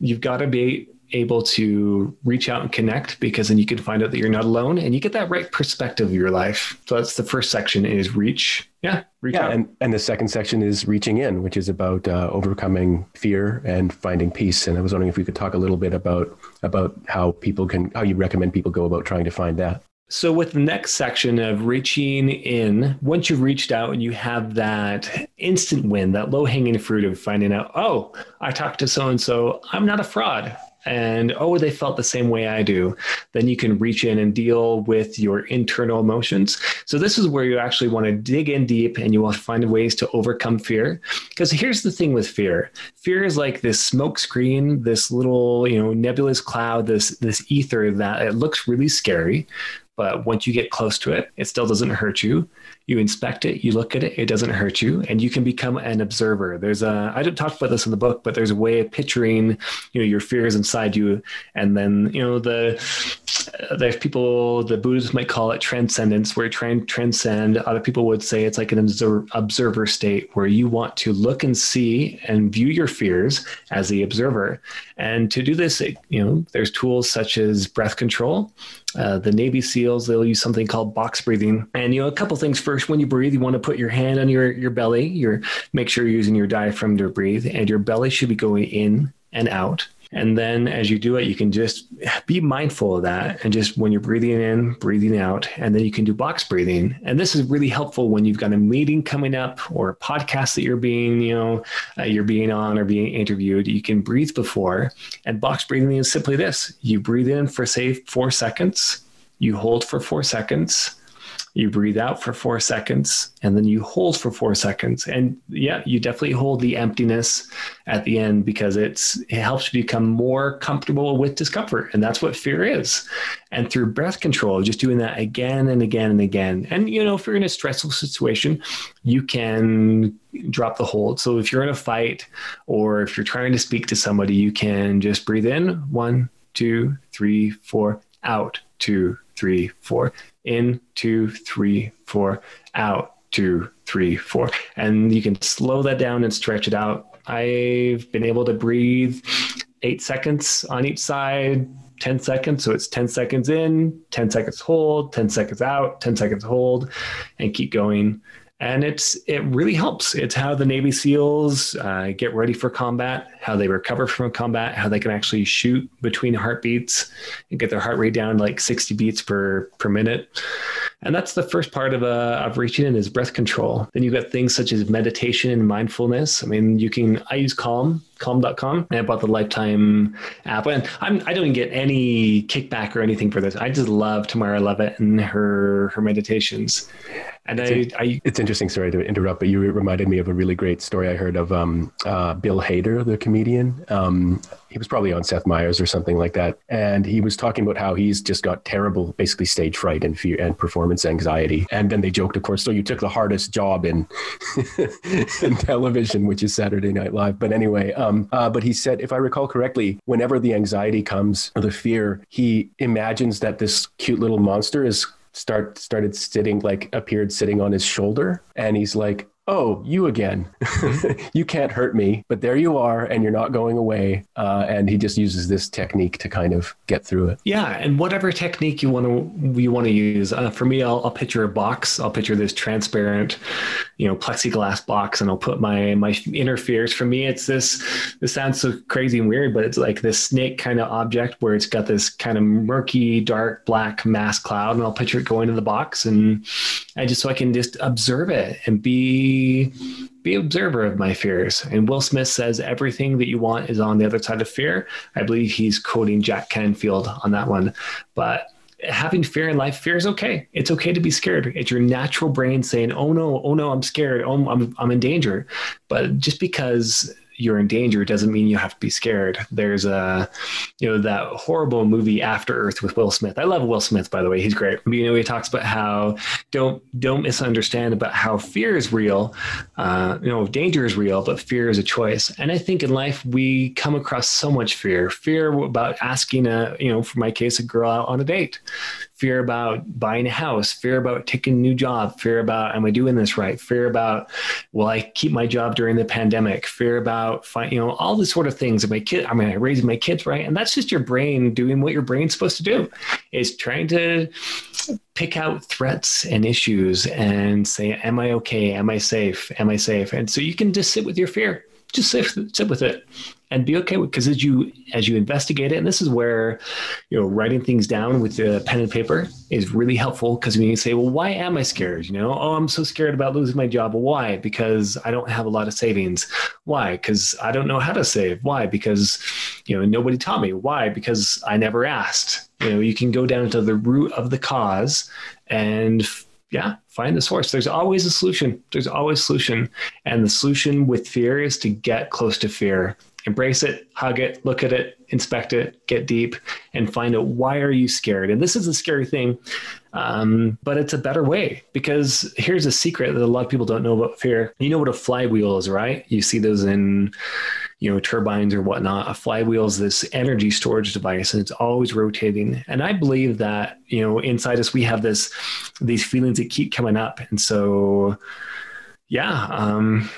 you've got to be able to reach out and connect because then you can find out that you're not alone and you get that right perspective of your life. So that's the first section is reach. Yeah, reach yeah, out. And, and the second section is reaching in, which is about uh, overcoming fear and finding peace. And I was wondering if we could talk a little bit about about how people can how you recommend people go about trying to find that. So, with the next section of reaching in, once you've reached out and you have that instant win, that low hanging fruit of finding out, oh, I talked to so and so, I'm not a fraud and oh, they felt the same way I do, then you can reach in and deal with your internal emotions. So, this is where you actually want to dig in deep and you want to find ways to overcome fear. Because here's the thing with fear fear is like this smoke screen, this little, you know, nebulous cloud, this, this ether that it looks really scary. But once you get close to it, it still doesn't hurt you you inspect it, you look at it, it doesn't hurt you, and you can become an observer. There's a I didn't talk about this in the book, but there's a way of picturing, you know, your fears inside you, and then you know the uh, there's people the Buddhists might call it transcendence, where you try and transcend. Other people would say it's like an observer state where you want to look and see and view your fears as the observer. And to do this, you know, there's tools such as breath control. Uh, the Navy SEALs they'll use something called box breathing, and you know a couple things first when you breathe, you want to put your hand on your, your belly. Your make sure you're using your diaphragm to breathe, and your belly should be going in and out. And then as you do it, you can just be mindful of that. And just when you're breathing in, breathing out, and then you can do box breathing. And this is really helpful when you've got a meeting coming up or a podcast that you're being, you know, uh, you're being on or being interviewed. You can breathe before. And box breathing is simply this you breathe in for, say, four seconds, you hold for four seconds, you breathe out for four seconds and then you hold for four seconds. And yeah you definitely hold the emptiness at the end because it's it helps you become more comfortable with discomfort and that's what fear is. And through breath control just doing that again and again and again. And you know if you're in a stressful situation you can drop the hold. So if you're in a fight or if you're trying to speak to somebody you can just breathe in. One two three four out. Two three four in, two, three, four, out, two, three, four. And you can slow that down and stretch it out. I've been able to breathe eight seconds on each side, 10 seconds. So it's 10 seconds in, 10 seconds hold, 10 seconds out, 10 seconds hold, and keep going and it's it really helps. It's how the Navy SEALs uh, get ready for combat, how they recover from combat, how they can actually shoot between heartbeats and get their heart rate down like 60 beats per per minute. And that's the first part of uh, of reaching in is breath control. Then you've got things such as meditation and mindfulness. I mean, you can I use Calm calm.com and I bought the lifetime app and I'm I don't get any kickback or anything for this. I just love Tamara Levitt and her her meditations. And it's, I, I, it's interesting. Sorry to interrupt, but you reminded me of a really great story I heard of um, uh, Bill Hader, the comedian. Um, he was probably on Seth Meyers or something like that, and he was talking about how he's just got terrible, basically stage fright and fear and performance anxiety. And then they joked, of course, so you took the hardest job in in television, which is Saturday Night Live. But anyway, um, uh, but he said, if I recall correctly, whenever the anxiety comes or the fear, he imagines that this cute little monster is start started sitting like appeared sitting on his shoulder. And he's like oh, you again. you can't hurt me, but there you are, and you're not going away. Uh, and he just uses this technique to kind of get through it. Yeah, and whatever technique you want to you want to use. Uh, for me, I'll, I'll picture a box. I'll picture this transparent, you know, plexiglass box, and I'll put my my inner fears. For me, it's this. This sounds so crazy and weird, but it's like this snake kind of object where it's got this kind of murky, dark, black mass cloud, and I'll picture it going in the box, and I just so I can just observe it and be be observer of my fears. And Will Smith says everything that you want is on the other side of fear. I believe he's quoting Jack Canfield on that one. But having fear in life, fear is okay. It's okay to be scared. It's your natural brain saying, "Oh no, oh no, I'm scared. Oh, I'm I'm in danger." But just because you're in danger doesn't mean you have to be scared. There's a, you know, that horrible movie After Earth with Will Smith. I love Will Smith, by the way. He's great. You know, he talks about how don't don't misunderstand about how fear is real. Uh, you know, danger is real, but fear is a choice. And I think in life we come across so much fear. Fear about asking a, you know, for my case, a girl out on a date fear about buying a house, fear about taking a new job, fear about, am I doing this right? Fear about, will I keep my job during the pandemic? Fear about, find, you know, all the sort of things. Am I kid, I mean, I raise my kids right? And that's just your brain doing what your brain's supposed to do is trying to pick out threats and issues and say, am I okay? Am I safe? Am I safe? And so you can just sit with your fear just sit, sit with it and be okay with because as you as you investigate it and this is where you know writing things down with the pen and paper is really helpful because when you say well why am i scared? You know oh i'm so scared about losing my job. Why? Because i don't have a lot of savings. Why? Because i don't know how to save. Why? Because you know nobody taught me. Why? Because i never asked. You know you can go down to the root of the cause and yeah, find the source. There's always a solution. There's always a solution. And the solution with fear is to get close to fear. Embrace it, hug it, look at it, inspect it, get deep, and find out why are you scared. And this is a scary thing, um, but it's a better way because here's a secret that a lot of people don't know about fear. You know what a flywheel is, right? You see those in you know turbines or whatnot a flywheel is this energy storage device and it's always rotating and i believe that you know inside us we have this these feelings that keep coming up and so yeah um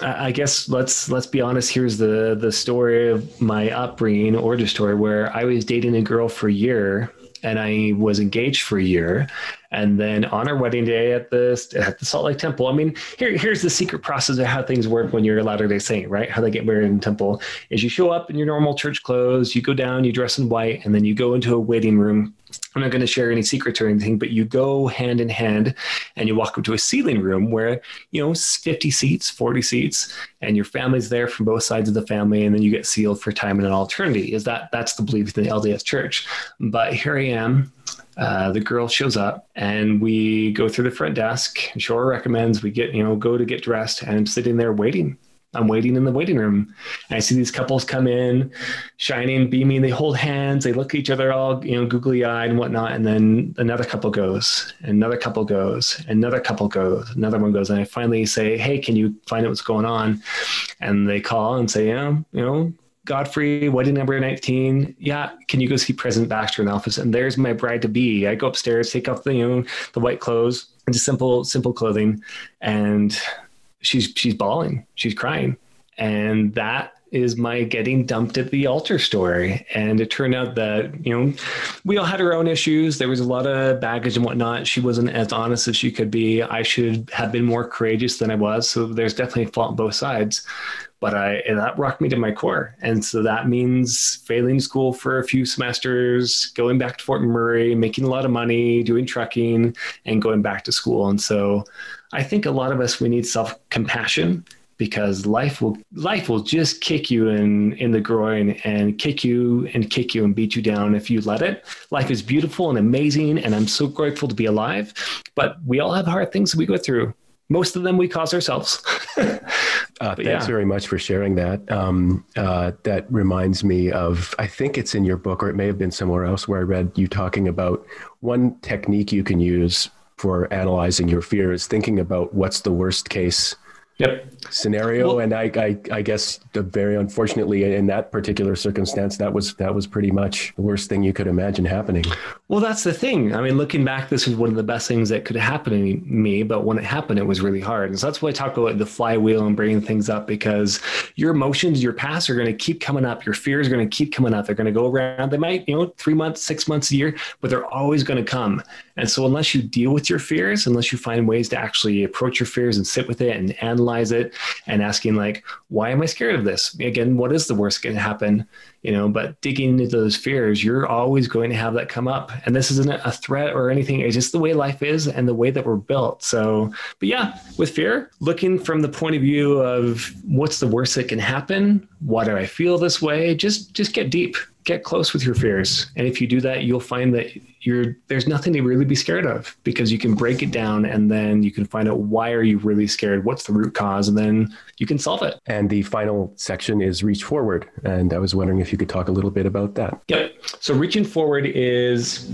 I guess let's let's be honest. Here's the the story of my upbringing, origin story, where I was dating a girl for a year, and I was engaged for a year, and then on our wedding day at the at the Salt Lake Temple. I mean, here here's the secret process of how things work when you're a Latter Day Saint, right? How they get married in temple is you show up in your normal church clothes, you go down, you dress in white, and then you go into a waiting room. I'm not going to share any secrets or anything, but you go hand in hand and you walk up to a sealing room where, you know, 50 seats, 40 seats, and your family's there from both sides of the family, and then you get sealed for time and an eternity. Is that that's the belief in the LDS church. But here I am uh, the girl shows up and we go through the front desk. Shore recommends we get, you know, go to get dressed and I'm sitting there waiting. I'm waiting in the waiting room. And I see these couples come in, shining, beaming. They hold hands. They look at each other all, you know, googly eyed and whatnot. And then another couple goes, another couple goes, another couple goes, another one goes. And I finally say, Hey, can you find out what's going on? And they call and say, Yeah, you know, Godfrey, wedding number 19. Yeah, can you go see President Baxter in the office? And there's my bride to be. I go upstairs, take off the you know the white clothes, and simple simple clothing, and she's she's bawling, she's crying, and that is my getting dumped at the altar story. And it turned out that, you know, we all had our own issues. There was a lot of baggage and whatnot. She wasn't as honest as she could be. I should have been more courageous than I was. So there's definitely fault on both sides. But I that rocked me to my core. And so that means failing school for a few semesters, going back to Fort McMurray, making a lot of money, doing trucking, and going back to school. And so I think a lot of us we need self-compassion because life will life will just kick you in in the groin and kick you and kick you and beat you down if you let it. Life is beautiful and amazing, and I'm so grateful to be alive. But we all have hard things that we go through. Most of them we cause ourselves. uh, thanks yeah. very much for sharing that. Um, uh, that reminds me of, I think it's in your book, or it may have been somewhere else where I read you talking about one technique you can use for analyzing your fears, thinking about what's the worst case yep. scenario. Well, and I, I, I guess very unfortunately in that particular circumstance, that was that was pretty much the worst thing you could imagine happening. Well, that's the thing. I mean, looking back, this was one of the best things that could happen to me. But when it happened, it was really hard. And so that's why I talk about the flywheel and bringing things up because your emotions, your past are going to keep coming up. Your fears are going to keep coming up. They're going to go around. They might, you know, three months, six months, a year, but they're always going to come. And so unless you deal with your fears, unless you find ways to actually approach your fears and sit with it and analyze it and asking like, why am I scared of this? Again, what is the worst going to happen? You know, but digging into those fears, you're always going to have that come up. And this isn't a threat or anything. It's just the way life is and the way that we're built. So, but yeah, with fear, looking from the point of view of what's the worst that can happen? Why do I feel this way? Just just get deep get close with your fears. And if you do that, you'll find that you're there's nothing to really be scared of because you can break it down and then you can find out why are you really scared, what's the root cause, and then you can solve it. And the final section is reach forward. And I was wondering if you could talk a little bit about that. Yep. So reaching forward is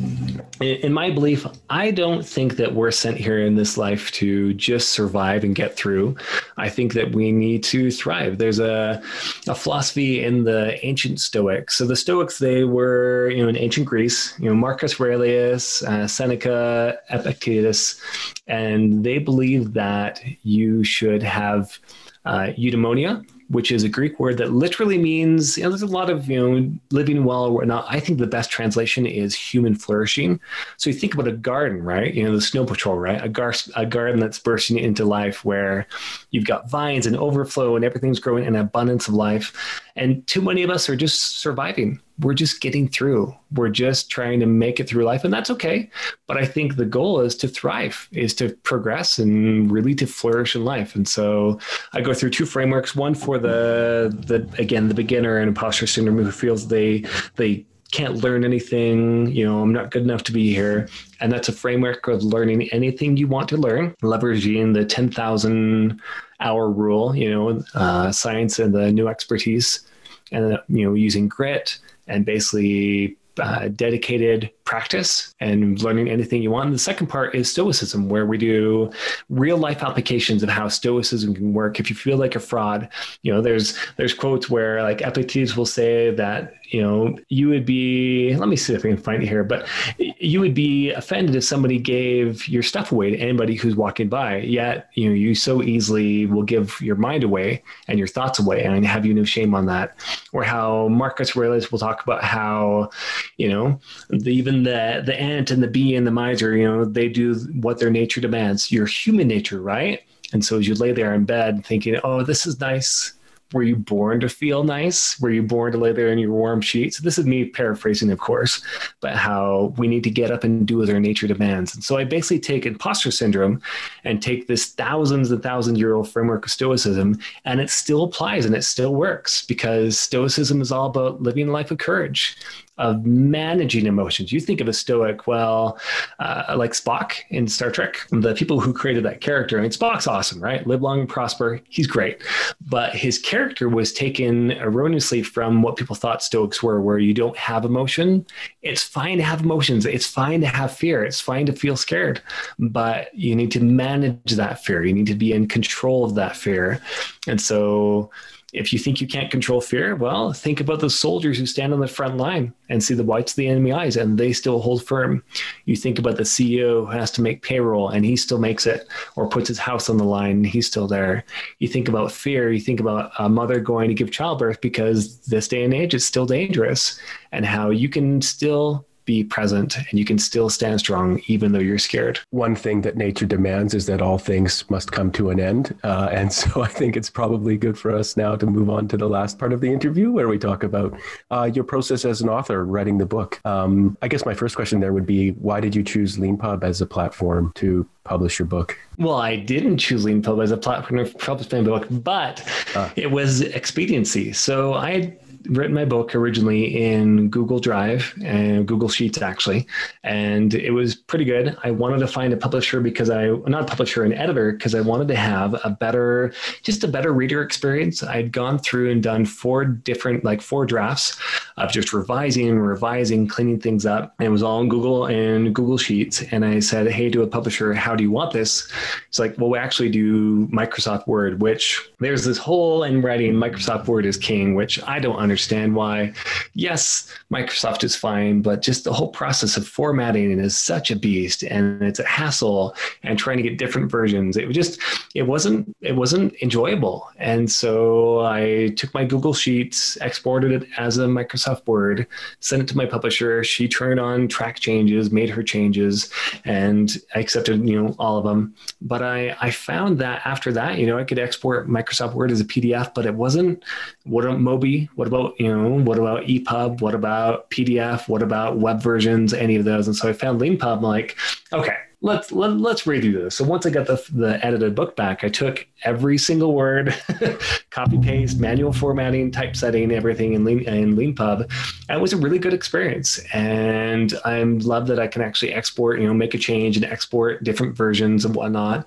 in my belief, I don't think that we're sent here in this life to just survive and get through. I think that we need to thrive. There's a, a philosophy in the ancient Stoics. So the Stoics, they were, you know, in ancient Greece, you know, Marcus Aurelius, uh, Seneca, Epictetus, and they believe that you should have uh, eudaimonia, which is a Greek word that literally means, you know, there's a lot of, you know, living well or not. I think the best translation is human flourishing. So you think about a garden, right? You know, the snow patrol, right? A, gar- a garden that's bursting into life where you've got vines and overflow and everything's growing in abundance of life. And too many of us are just surviving we're just getting through. We're just trying to make it through life, and that's okay. But I think the goal is to thrive, is to progress and really to flourish in life. And so I go through two frameworks: one for the the again the beginner and imposter syndrome who feels they they can't learn anything. You know, I'm not good enough to be here. And that's a framework of learning anything you want to learn, leveraging the 10,000 hour rule, you know, uh, science and the new expertise, and, you know, using grit and basically uh, dedicated practice and learning anything you want. And the second part is stoicism, where we do real life applications of how stoicism can work. If you feel like a fraud, you know, there's there's quotes where like Epictetus will say that you know you would be. Let me see if I can find it here, but you would be offended if somebody gave your stuff away to anybody who's walking by. Yet you know you so easily will give your mind away and your thoughts away, and have you no shame on that. Or how Marcus Aurelius will talk about how you know the, even the the ant and the bee and the miser, you know, they do what their nature demands. Your human nature, right? And so as you lay there in bed thinking, "Oh, this is nice," were you born to feel nice? Were you born to lay there in your warm sheets? This is me paraphrasing, of course, but how we need to get up and do as our nature demands. And so I basically take imposter syndrome and take this thousands and thousand year old framework of Stoicism, and it still applies and it still works because Stoicism is all about living a life of courage of managing emotions. You think of a Stoic, well, uh, like Spock in Star Trek, the people who created that character. I mean, Spock's awesome, right? Live long and prosper. He's great. But his character was taken erroneously from what people thought Stoics were, where you don't have emotion. It's fine to have emotions. It's fine to have fear. It's fine to feel scared. But you need to manage that fear. You need to be in control of that fear. And so, if you think you can't control fear, well, think about the soldiers who stand on the front line and see the whites of the enemy eyes and they still hold firm. You think about the CEO who has to make payroll and he still makes it or puts his house on the line and he's still there. You think about fear, you think about a mother going to give childbirth because this day and age is still dangerous and how you can still be present and you can still stand strong even though you're scared. One thing that nature demands is that all things must come to an end. Uh, and so I think it's probably good for us now to move on to the last part of the interview where we talk about uh, your process as an author writing the book. Um, I guess my first question there would be why did you choose LeanPub as a platform to publish your book? Well, I didn't choose LeanPub as a platform to publish my book, but uh. it was expediency. So I written my book originally in Google Drive and Google Sheets actually, and it was pretty good. I wanted to find a publisher because I not a publisher, an editor because I wanted to have a better, just a better reader experience. I'd gone through and done four different, like four drafts of just revising, revising, cleaning things up. And it was all in Google and Google Sheets. And I said, "Hey, to a publisher, how do you want this?" It's like, well, we actually do Microsoft Word, which there's this whole in writing Microsoft Word is king, which I don't understand understand why, yes, Microsoft is fine, but just the whole process of formatting is such a beast and it's a hassle and trying to get different versions. It just, it wasn't, it wasn't enjoyable. And so I took my Google Sheets, exported it as a Microsoft Word, sent it to my publisher. She turned on track changes, made her changes, and I accepted, you know, all of them. But I, I found that after that, you know, I could export Microsoft Word as a PDF, but it wasn't, what about Mobi? What about you know, what about EPUB? What about PDF? What about web versions? Any of those? And so I found LeanPub. I'm like, okay, let's let, us let us redo this. So once I got the the edited book back, I took every single word, copy paste, manual formatting, typesetting, everything in Lean in LeanPub. And it was a really good experience, and I'm love that I can actually export, you know, make a change and export different versions and whatnot.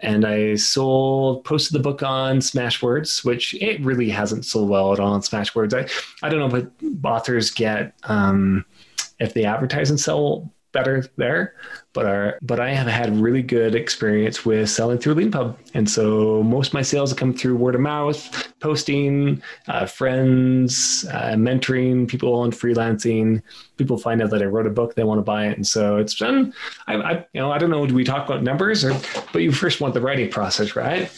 And I sold posted the book on Smashwords, which it really hasn't sold well at all on Smashwords. I I don't know if authors get. Um, if they advertise and sell better there. But our, but I have had really good experience with selling through LeanPub, and so most of my sales come through word of mouth, posting, uh, friends, uh, mentoring people on freelancing. People find out that I wrote a book, they want to buy it, and so it's been. I, I you know I don't know. Do we talk about numbers or? But you first want the writing process, right?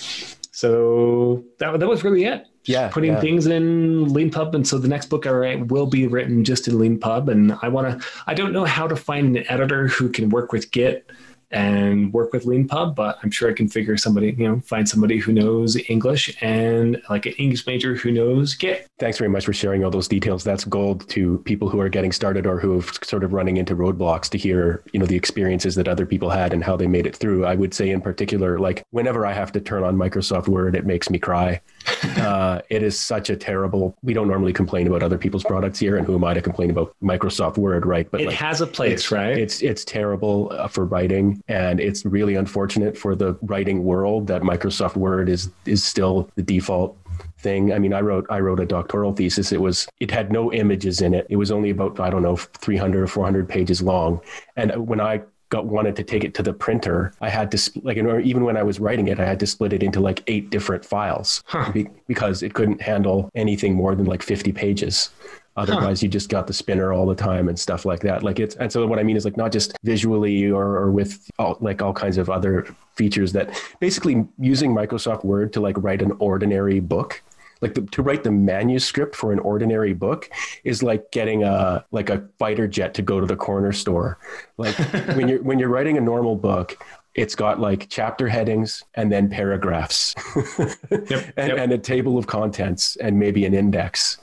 So that that was really it yeah, putting yeah. things in LeanPub. And so the next book I write will be written just in LeanPub. And I want to, I don't know how to find an editor who can work with Git and work with LeanPub, but I'm sure I can figure somebody, you know, find somebody who knows English and like an English major who knows Git. Thanks very much for sharing all those details. That's gold to people who are getting started or who have sort of running into roadblocks to hear, you know, the experiences that other people had and how they made it through. I would say in particular, like whenever I have to turn on Microsoft Word, it makes me cry. uh, it is such a terrible. We don't normally complain about other people's products here, and who am I to complain about Microsoft Word, right? But it like, has a place, it's, right? It's it's terrible uh, for writing, and it's really unfortunate for the writing world that Microsoft Word is is still the default thing. I mean, I wrote I wrote a doctoral thesis. It was it had no images in it. It was only about I don't know 300 or 400 pages long. And when I got wanted to take it to the printer, I had to like even when I was writing it, I had to split it into like eight different files huh. be, because it couldn't handle anything more than like 50 pages. Otherwise, huh. you just got the spinner all the time and stuff like that. Like it's, and so what I mean is like not just visually or, or with all, like all kinds of other features that basically using Microsoft Word to like write an ordinary book like the, to write the manuscript for an ordinary book is like getting a like a fighter jet to go to the corner store. Like when you're when you're writing a normal book, it's got like chapter headings and then paragraphs yep, and, yep. and, a table of contents and maybe an index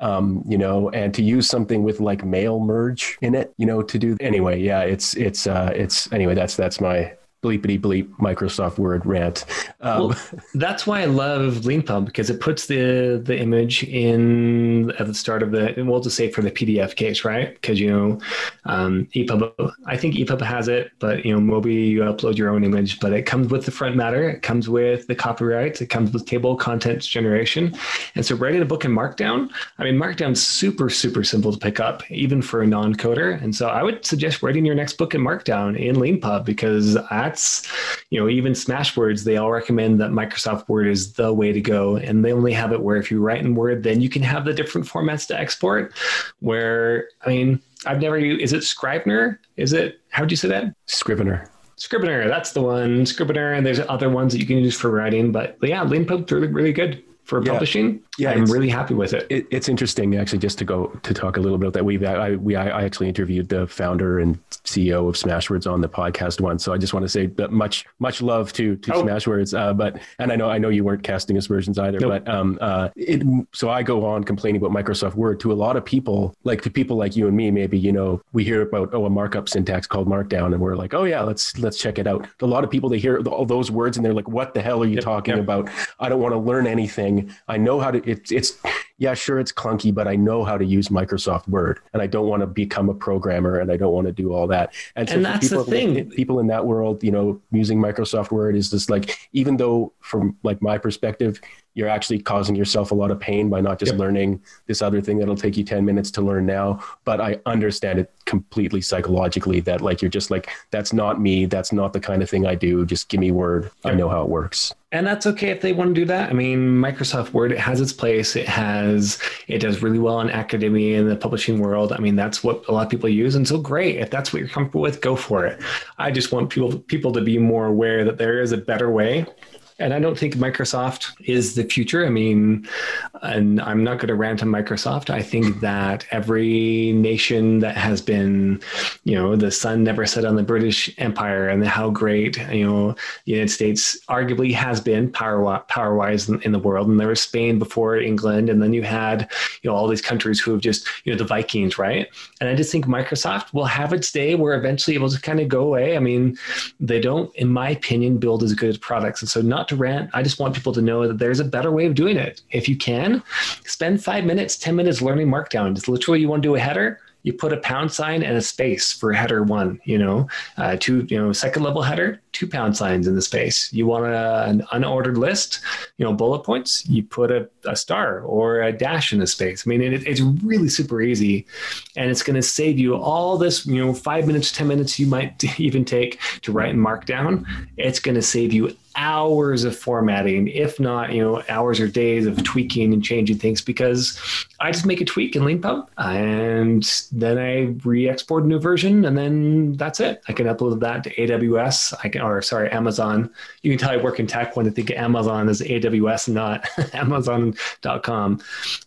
um, you know and to use something with like mail merge in it you know to do anyway yeah it's it's uh it's anyway that's that's my bleepity bleep Microsoft Word rant. Um, well, that's why I love LeanPub because it puts the the image in at the start of the. And we'll just say for the PDF case, right? Because you know, um, EPUB. I think EPUB has it, but you know, Mobi, you upload your own image, but it comes with the front matter. It comes with the copyrights. It comes with table contents generation, and so writing a book in Markdown. I mean, Markdown's super super simple to pick up, even for a non-coder. And so I would suggest writing your next book in Markdown in LeanPub because I that's, you know, even Smashwords, they all recommend that Microsoft Word is the way to go. And they only have it where if you write in Word, then you can have the different formats to export. Where, I mean, I've never used, is it Scrivener? Is it, how would you say that? Scrivener. Scrivener, that's the one. Scrivener, and there's other ones that you can use for writing. But yeah, Leanpub's really, really good for Yeah. publishing. Yeah, I'm really happy with it. It, it's interesting, actually, just to go to talk a little bit about that. We I, we I actually interviewed the founder and CEO of Smashwords on the podcast once, so I just want to say that much much love to to Oh. Smashwords. Uh, but and I know I know you weren't casting aspersions either, Nope. but um uh it so I go on complaining about Microsoft Word to a lot of people, like to people like you and me, maybe you know we hear about oh a markup syntax called Markdown, and we're like oh yeah let's let's check it out. A lot of people they hear all those words and they're like what the hell are you Yep, talking yep. about? I don't want to learn anything. I know how to. It's it's yeah, sure, it's clunky, but I know how to use Microsoft Word, and I don't want to become a programmer, and I don't want to do all that. And for that's the people, thing. People in that world, you know, using Microsoft Word is just like, even though from like my perspective, you're actually causing yourself a lot of pain by not just Yep. learning this other thing that'll take you 10 minutes to learn now. But I understand it completely psychologically that like you're just like, that's not me. That's not the kind of thing I do. Just give me Word. I know how it works. And that's okay if they want to do that. I mean, Microsoft Word, it has its place. It has, it does really well in academia and the publishing world. I mean, that's what a lot of people use. And so great. If that's what you're comfortable with, go for it. I just want people, people to be more aware that there is a better way. And I don't think Microsoft is the future. I mean, and I'm not going to rant on Microsoft. I think that every nation that has been, you know, the sun never set on the British Empire and how great, you know, the United States arguably has been power power wise in, in the world. And there was Spain before England, and then you had you know all these countries who have just you know the Vikings, right? And I just think Microsoft will have its day where eventually it will just kind of go away. I mean, they don't, in my opinion, build as good products. And so, not to rant, I just want people to know that there's a better way of doing it. If you can, spend five minutes, ten minutes learning Markdown. Just literally, you want to do a header you put a pound sign and a space for header one, you know, uh, two, you know, second level header, two pound signs in the space. You want a, an unordered list, you know, bullet points, you put a, a star or a dash in the space. I mean, it, it's really super easy and it's going to save you all this, you know, five minutes, 10 minutes you might even take to write in Markdown. It's going to save you hours of formatting, if not, you know, hours or days of tweaking and changing things because I just make a tweak in LeanPub and then I re-export a new version and then that's it. I can upload that to AWS. I can, or sorry, Amazon. You can tell I work in tech when I think Amazon is AWS, not Amazon.com.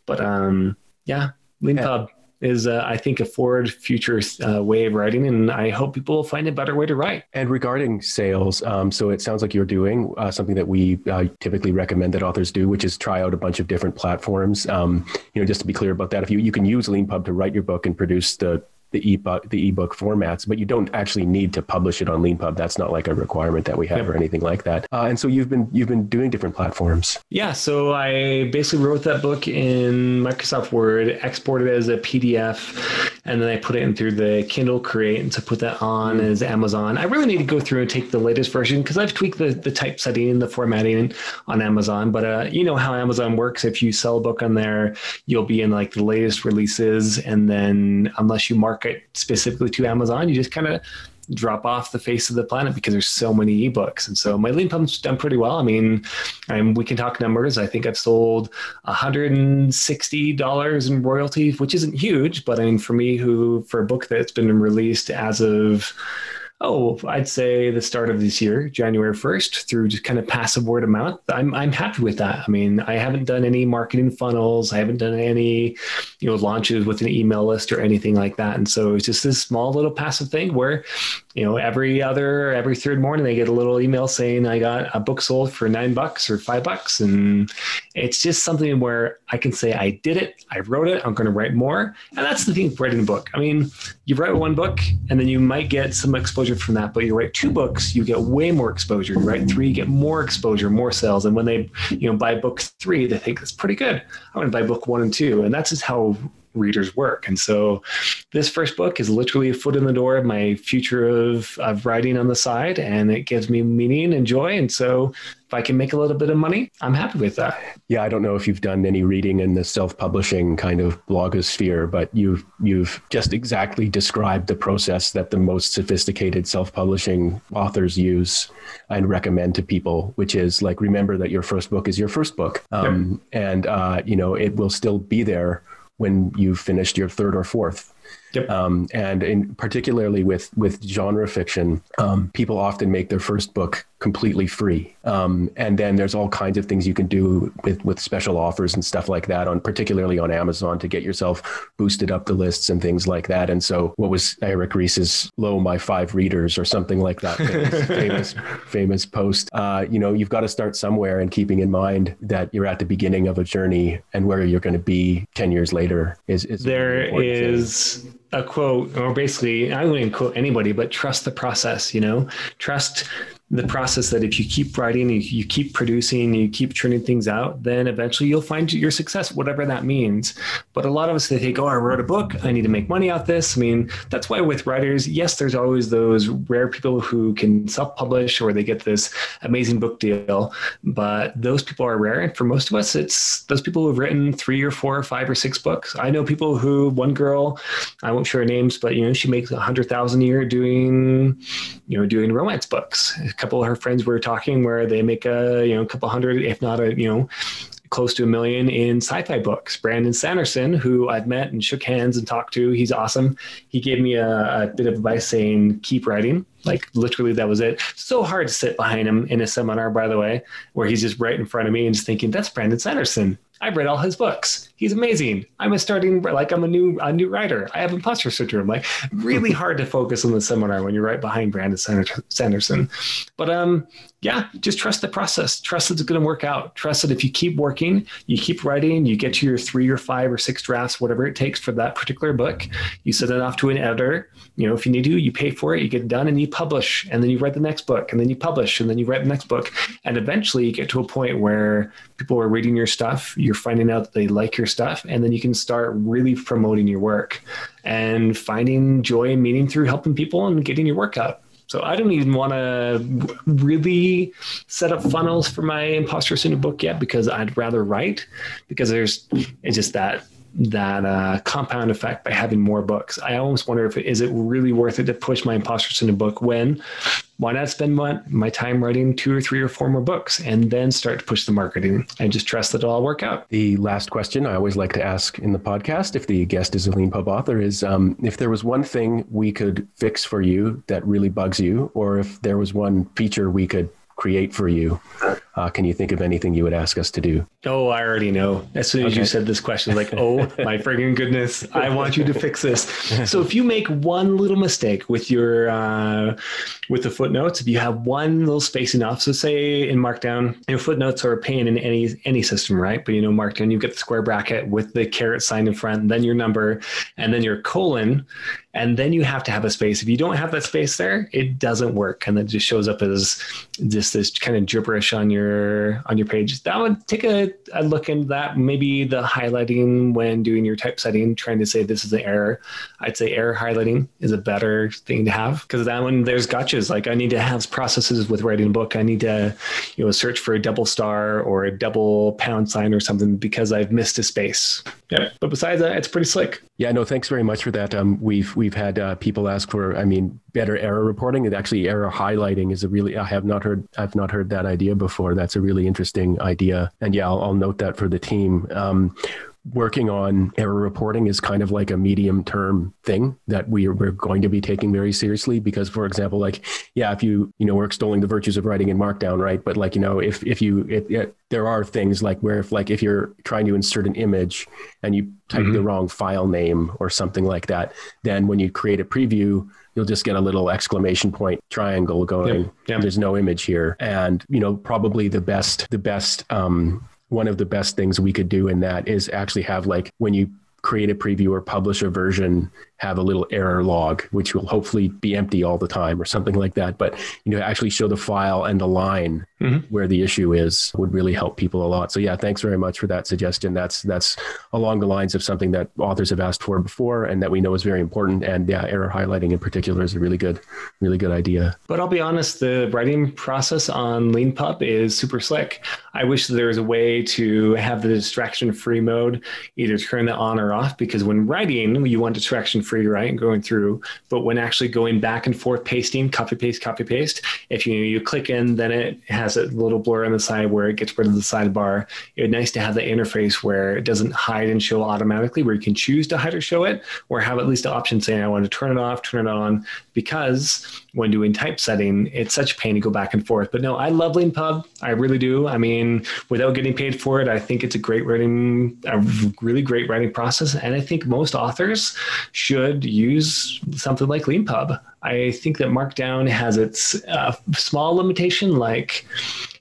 But um, yeah, LeanPub is uh, I think a forward future uh, way of writing, and I hope people will find a better way to write. And regarding sales, um, so it sounds like you're doing uh, something that we uh, typically recommend that authors do, which is try out a bunch of different platforms. Um, you know, just to be clear about that, if you you can use LeanPub to write your book and produce the the ebook the ebook formats, but you don't actually need to publish it on LeanPub. That's not like a requirement that we have or anything like that. Uh, and so you've been you've been doing different platforms. Yeah, so I basically wrote that book in Microsoft Word, exported it as a PDF, and then I put it in through the Kindle Create and to put that on as Amazon. I really need to go through and take the latest version because I've tweaked the, the typesetting and the formatting on Amazon. But uh, you know how Amazon works. If you sell a book on there, you'll be in like the latest releases. And then unless you market specifically to Amazon, you just kind of drop off the face of the planet because there's so many ebooks. And so my LeanPub's done pretty well. I mean, and we can talk numbers. I think I've sold $160 in royalties, which isn't huge, but I mean, for me, who for a book that's been released as of oh, I'd say the start of this year, January 1st, through just kind of passive word of mouth. I'm, I'm happy with that. I mean, I haven't done any marketing funnels. I haven't done any, you know, launches with an email list or anything like that. And so it's just this small little passive thing where, you know, every other, every third morning, they get a little email saying I got a book sold for nine bucks or five bucks. And it's just something where I can say, I did it. I wrote it. I'm going to write more. And that's the thing with writing a book. I mean, you write one book and then you might get some exposure from that, but you write two books, you get way more exposure. You write three, you get more exposure, more sales. And when they, you know, buy book three, they think it's pretty good. I'm going to buy book one and two. And that's just how readers work. And so this first book is literally a foot in the door of my future of, of writing on the side, and it gives me meaning and joy. And so I can make a little bit of money, I'm happy with that. Yeah, I don't know if you've done any reading in the self-publishing kind of blogosphere, but you've you've just exactly described the process that the most sophisticated self-publishing authors use and recommend to people, which is like remember that your first book is your first book, um, and uh, you know it will still be there when you've finished your third or fourth. Yep. Um, and in particularly with with genre fiction, um, people often make their first book completely free. Um, and then there's all kinds of things you can do with with special offers and stuff like that on particularly on Amazon to get yourself boosted up the lists and things like that. And so what was Eric Reese's "Low My Five Readers" or something like that famous famous, famous post? Uh, you know, you've got to start somewhere and keeping in mind that you're at the beginning of a journey and where you're going to be ten years later is, is there is. Thing a quote, or basically, I wouldn't quote anybody, but trust the process, you know, trust the process that if you keep writing, you, you keep producing, you keep churning things out, then eventually you'll find your success, whatever that means. But a lot of us they think, oh, I wrote a book, I need to make money off this. I mean, that's why with writers, yes, there's always those rare people who can self-publish or they get this amazing book deal, but those people are rare. And for most of us, it's those people who've written three or four or five or six books. I know people who, one girl, I won't share her names, but you know, she makes a hundred thousand a year doing, you know, doing romance books couple of her friends were talking where they make a you know a couple hundred, if not a you know close to a million in sci-fi books. Brandon Sanderson, who I've met and shook hands and talked to, he's awesome. He gave me a, a, bit of advice saying keep writing. Like literally, that was it. So hard to sit behind him in a seminar, by the way, where he's just right in front of me and just thinking, "That's Brandon Sanderson. I've read all his books. He's amazing. I'm a starting like I'm a new a new writer. I have imposter syndrome. Like really hard to focus on the seminar when you're right behind Brandon Sanderson. But um, yeah, just trust the process. Trust it's going to work out. Trust that if you keep working, you keep writing, you get to your three or five or six drafts, whatever it takes for that particular book. You send it off to an editor. You know, if you need to, you pay for it, you get done, and you publish, and then you write the next book, and then you publish, and then you write the next book, and eventually you get to a point where people are reading your stuff. You're finding out that they like your stuff, and then you can start really promoting your work and finding joy and meaning through helping people and getting your work out. So I don't even want to really set up funnels for my imposter syndrome book yet because I'd rather write because there's it's just that that uh, compound effect by having more books. I almost wonder if it, is it really worth it to push my imposter syndrome book when why not spend my, my time writing two or three or four more books and then start to push the marketing and just trust that it'll all work out. The last question I always like to ask in the podcast, if the guest is a LeanPub author, is um, if there was one thing we could fix for you that really bugs you, or if there was one feature we could create for you, uh, can you think of anything you would ask us to do? Oh, I already know. As soon as okay. you said this question, like, oh my friggin' goodness, I want you to fix this. So if you make one little mistake with your uh, with the footnotes, if you have one little spacing off, so say in Markdown, your footnotes are a pain in any any system, right? But you know, Markdown, you get the square bracket with the caret sign in front, then your number, and then your colon, and then you have to have a space. If you don't have that space there, it doesn't work, and then it just shows up as just this kind of gibberish on your on your page. That would take a, a look into that. Maybe the highlighting when doing your typesetting, trying to say this is an error. I'd say error highlighting is a better thing to have because that one there's gotchas. Like I need to have processes with writing a book. I need to, you know, search for a double star or a double pound sign or something because I've missed a space. Yeah. But besides that, it's pretty slick. Yeah, no, thanks very much for that. Um, we've we've had uh, people ask for, I mean, better error reporting. And actually, error highlighting is a really I have not heard I've not heard that idea before. That's a really interesting idea. And yeah, I'll, I'll note that for the team. Um, working on error reporting is kind of like a medium term thing that we are, we're going to be taking very seriously because for example like yeah if you you know we're extolling the virtues of writing in markdown right but like you know if if you it, it, there are things like where if like if you're trying to insert an image and you type mm-hmm. the wrong file name or something like that then when you create a preview you'll just get a little exclamation point triangle going yep. Yep. there's no image here and you know probably the best the best um one of the best things we could do in that is actually have like when you create a preview or publish a version have a little error log, which will hopefully be empty all the time or something like that. But you know, actually show the file and the line mm-hmm. where the issue is would really help people a lot. So yeah, thanks very much for that suggestion. That's that's along the lines of something that authors have asked for before and that we know is very important. And yeah, error highlighting in particular is a really good, really good idea. But I'll be honest, the writing process on LeanPub is super slick. I wish there was a way to have the distraction free mode, either turn that on or off, because when writing, you want distraction free, right? Going through, but when actually going back and forth pasting, copy paste, copy paste, if you you click in, then it has a little blur on the side where it gets rid of the sidebar. It's nice to have the interface where it doesn't hide and show automatically, where you can choose to hide or show it, or have at least the option saying I want to turn it off, turn it on, because when doing typesetting, it's such a pain to go back and forth. But no, I love LeanPub. I really do. I mean, without getting paid for it, I think it's a great writing, a really great writing process. And I think most authors should use something like LeanPub. I think that Markdown has its uh, small limitation, like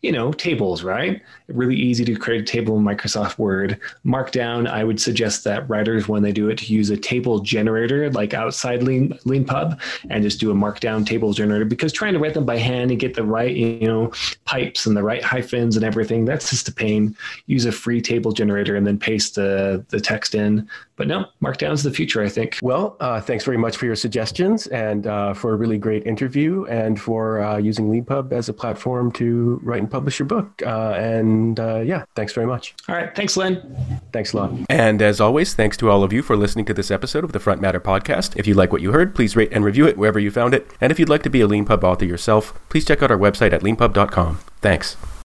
you know, tables, right? Really easy to create a table in Microsoft Word. Markdown, I would suggest that writers, when they do it, use a table generator like outside Lean, LeanPub and just do a Markdown table generator because trying to write them by hand and get the right, you know, pipes and the right hyphens and everything, that's just a pain. Use a free table generator and then paste the, the text in. But no, Markdown's the future, I think. Well, uh, thanks very much for your suggestions and uh, for a really great interview and for uh, using LeanPub as a platform to write and publish your book. Uh, and uh, yeah, thanks very much. All right. Thanks, Len. Thanks a lot. And as always, thanks to all of you for listening to this episode of the Front Matter podcast. If you like what you heard, please rate and review it wherever you found it. And if you'd like to be a LeanPub author yourself, please check out our website at leanpub.com. Thanks.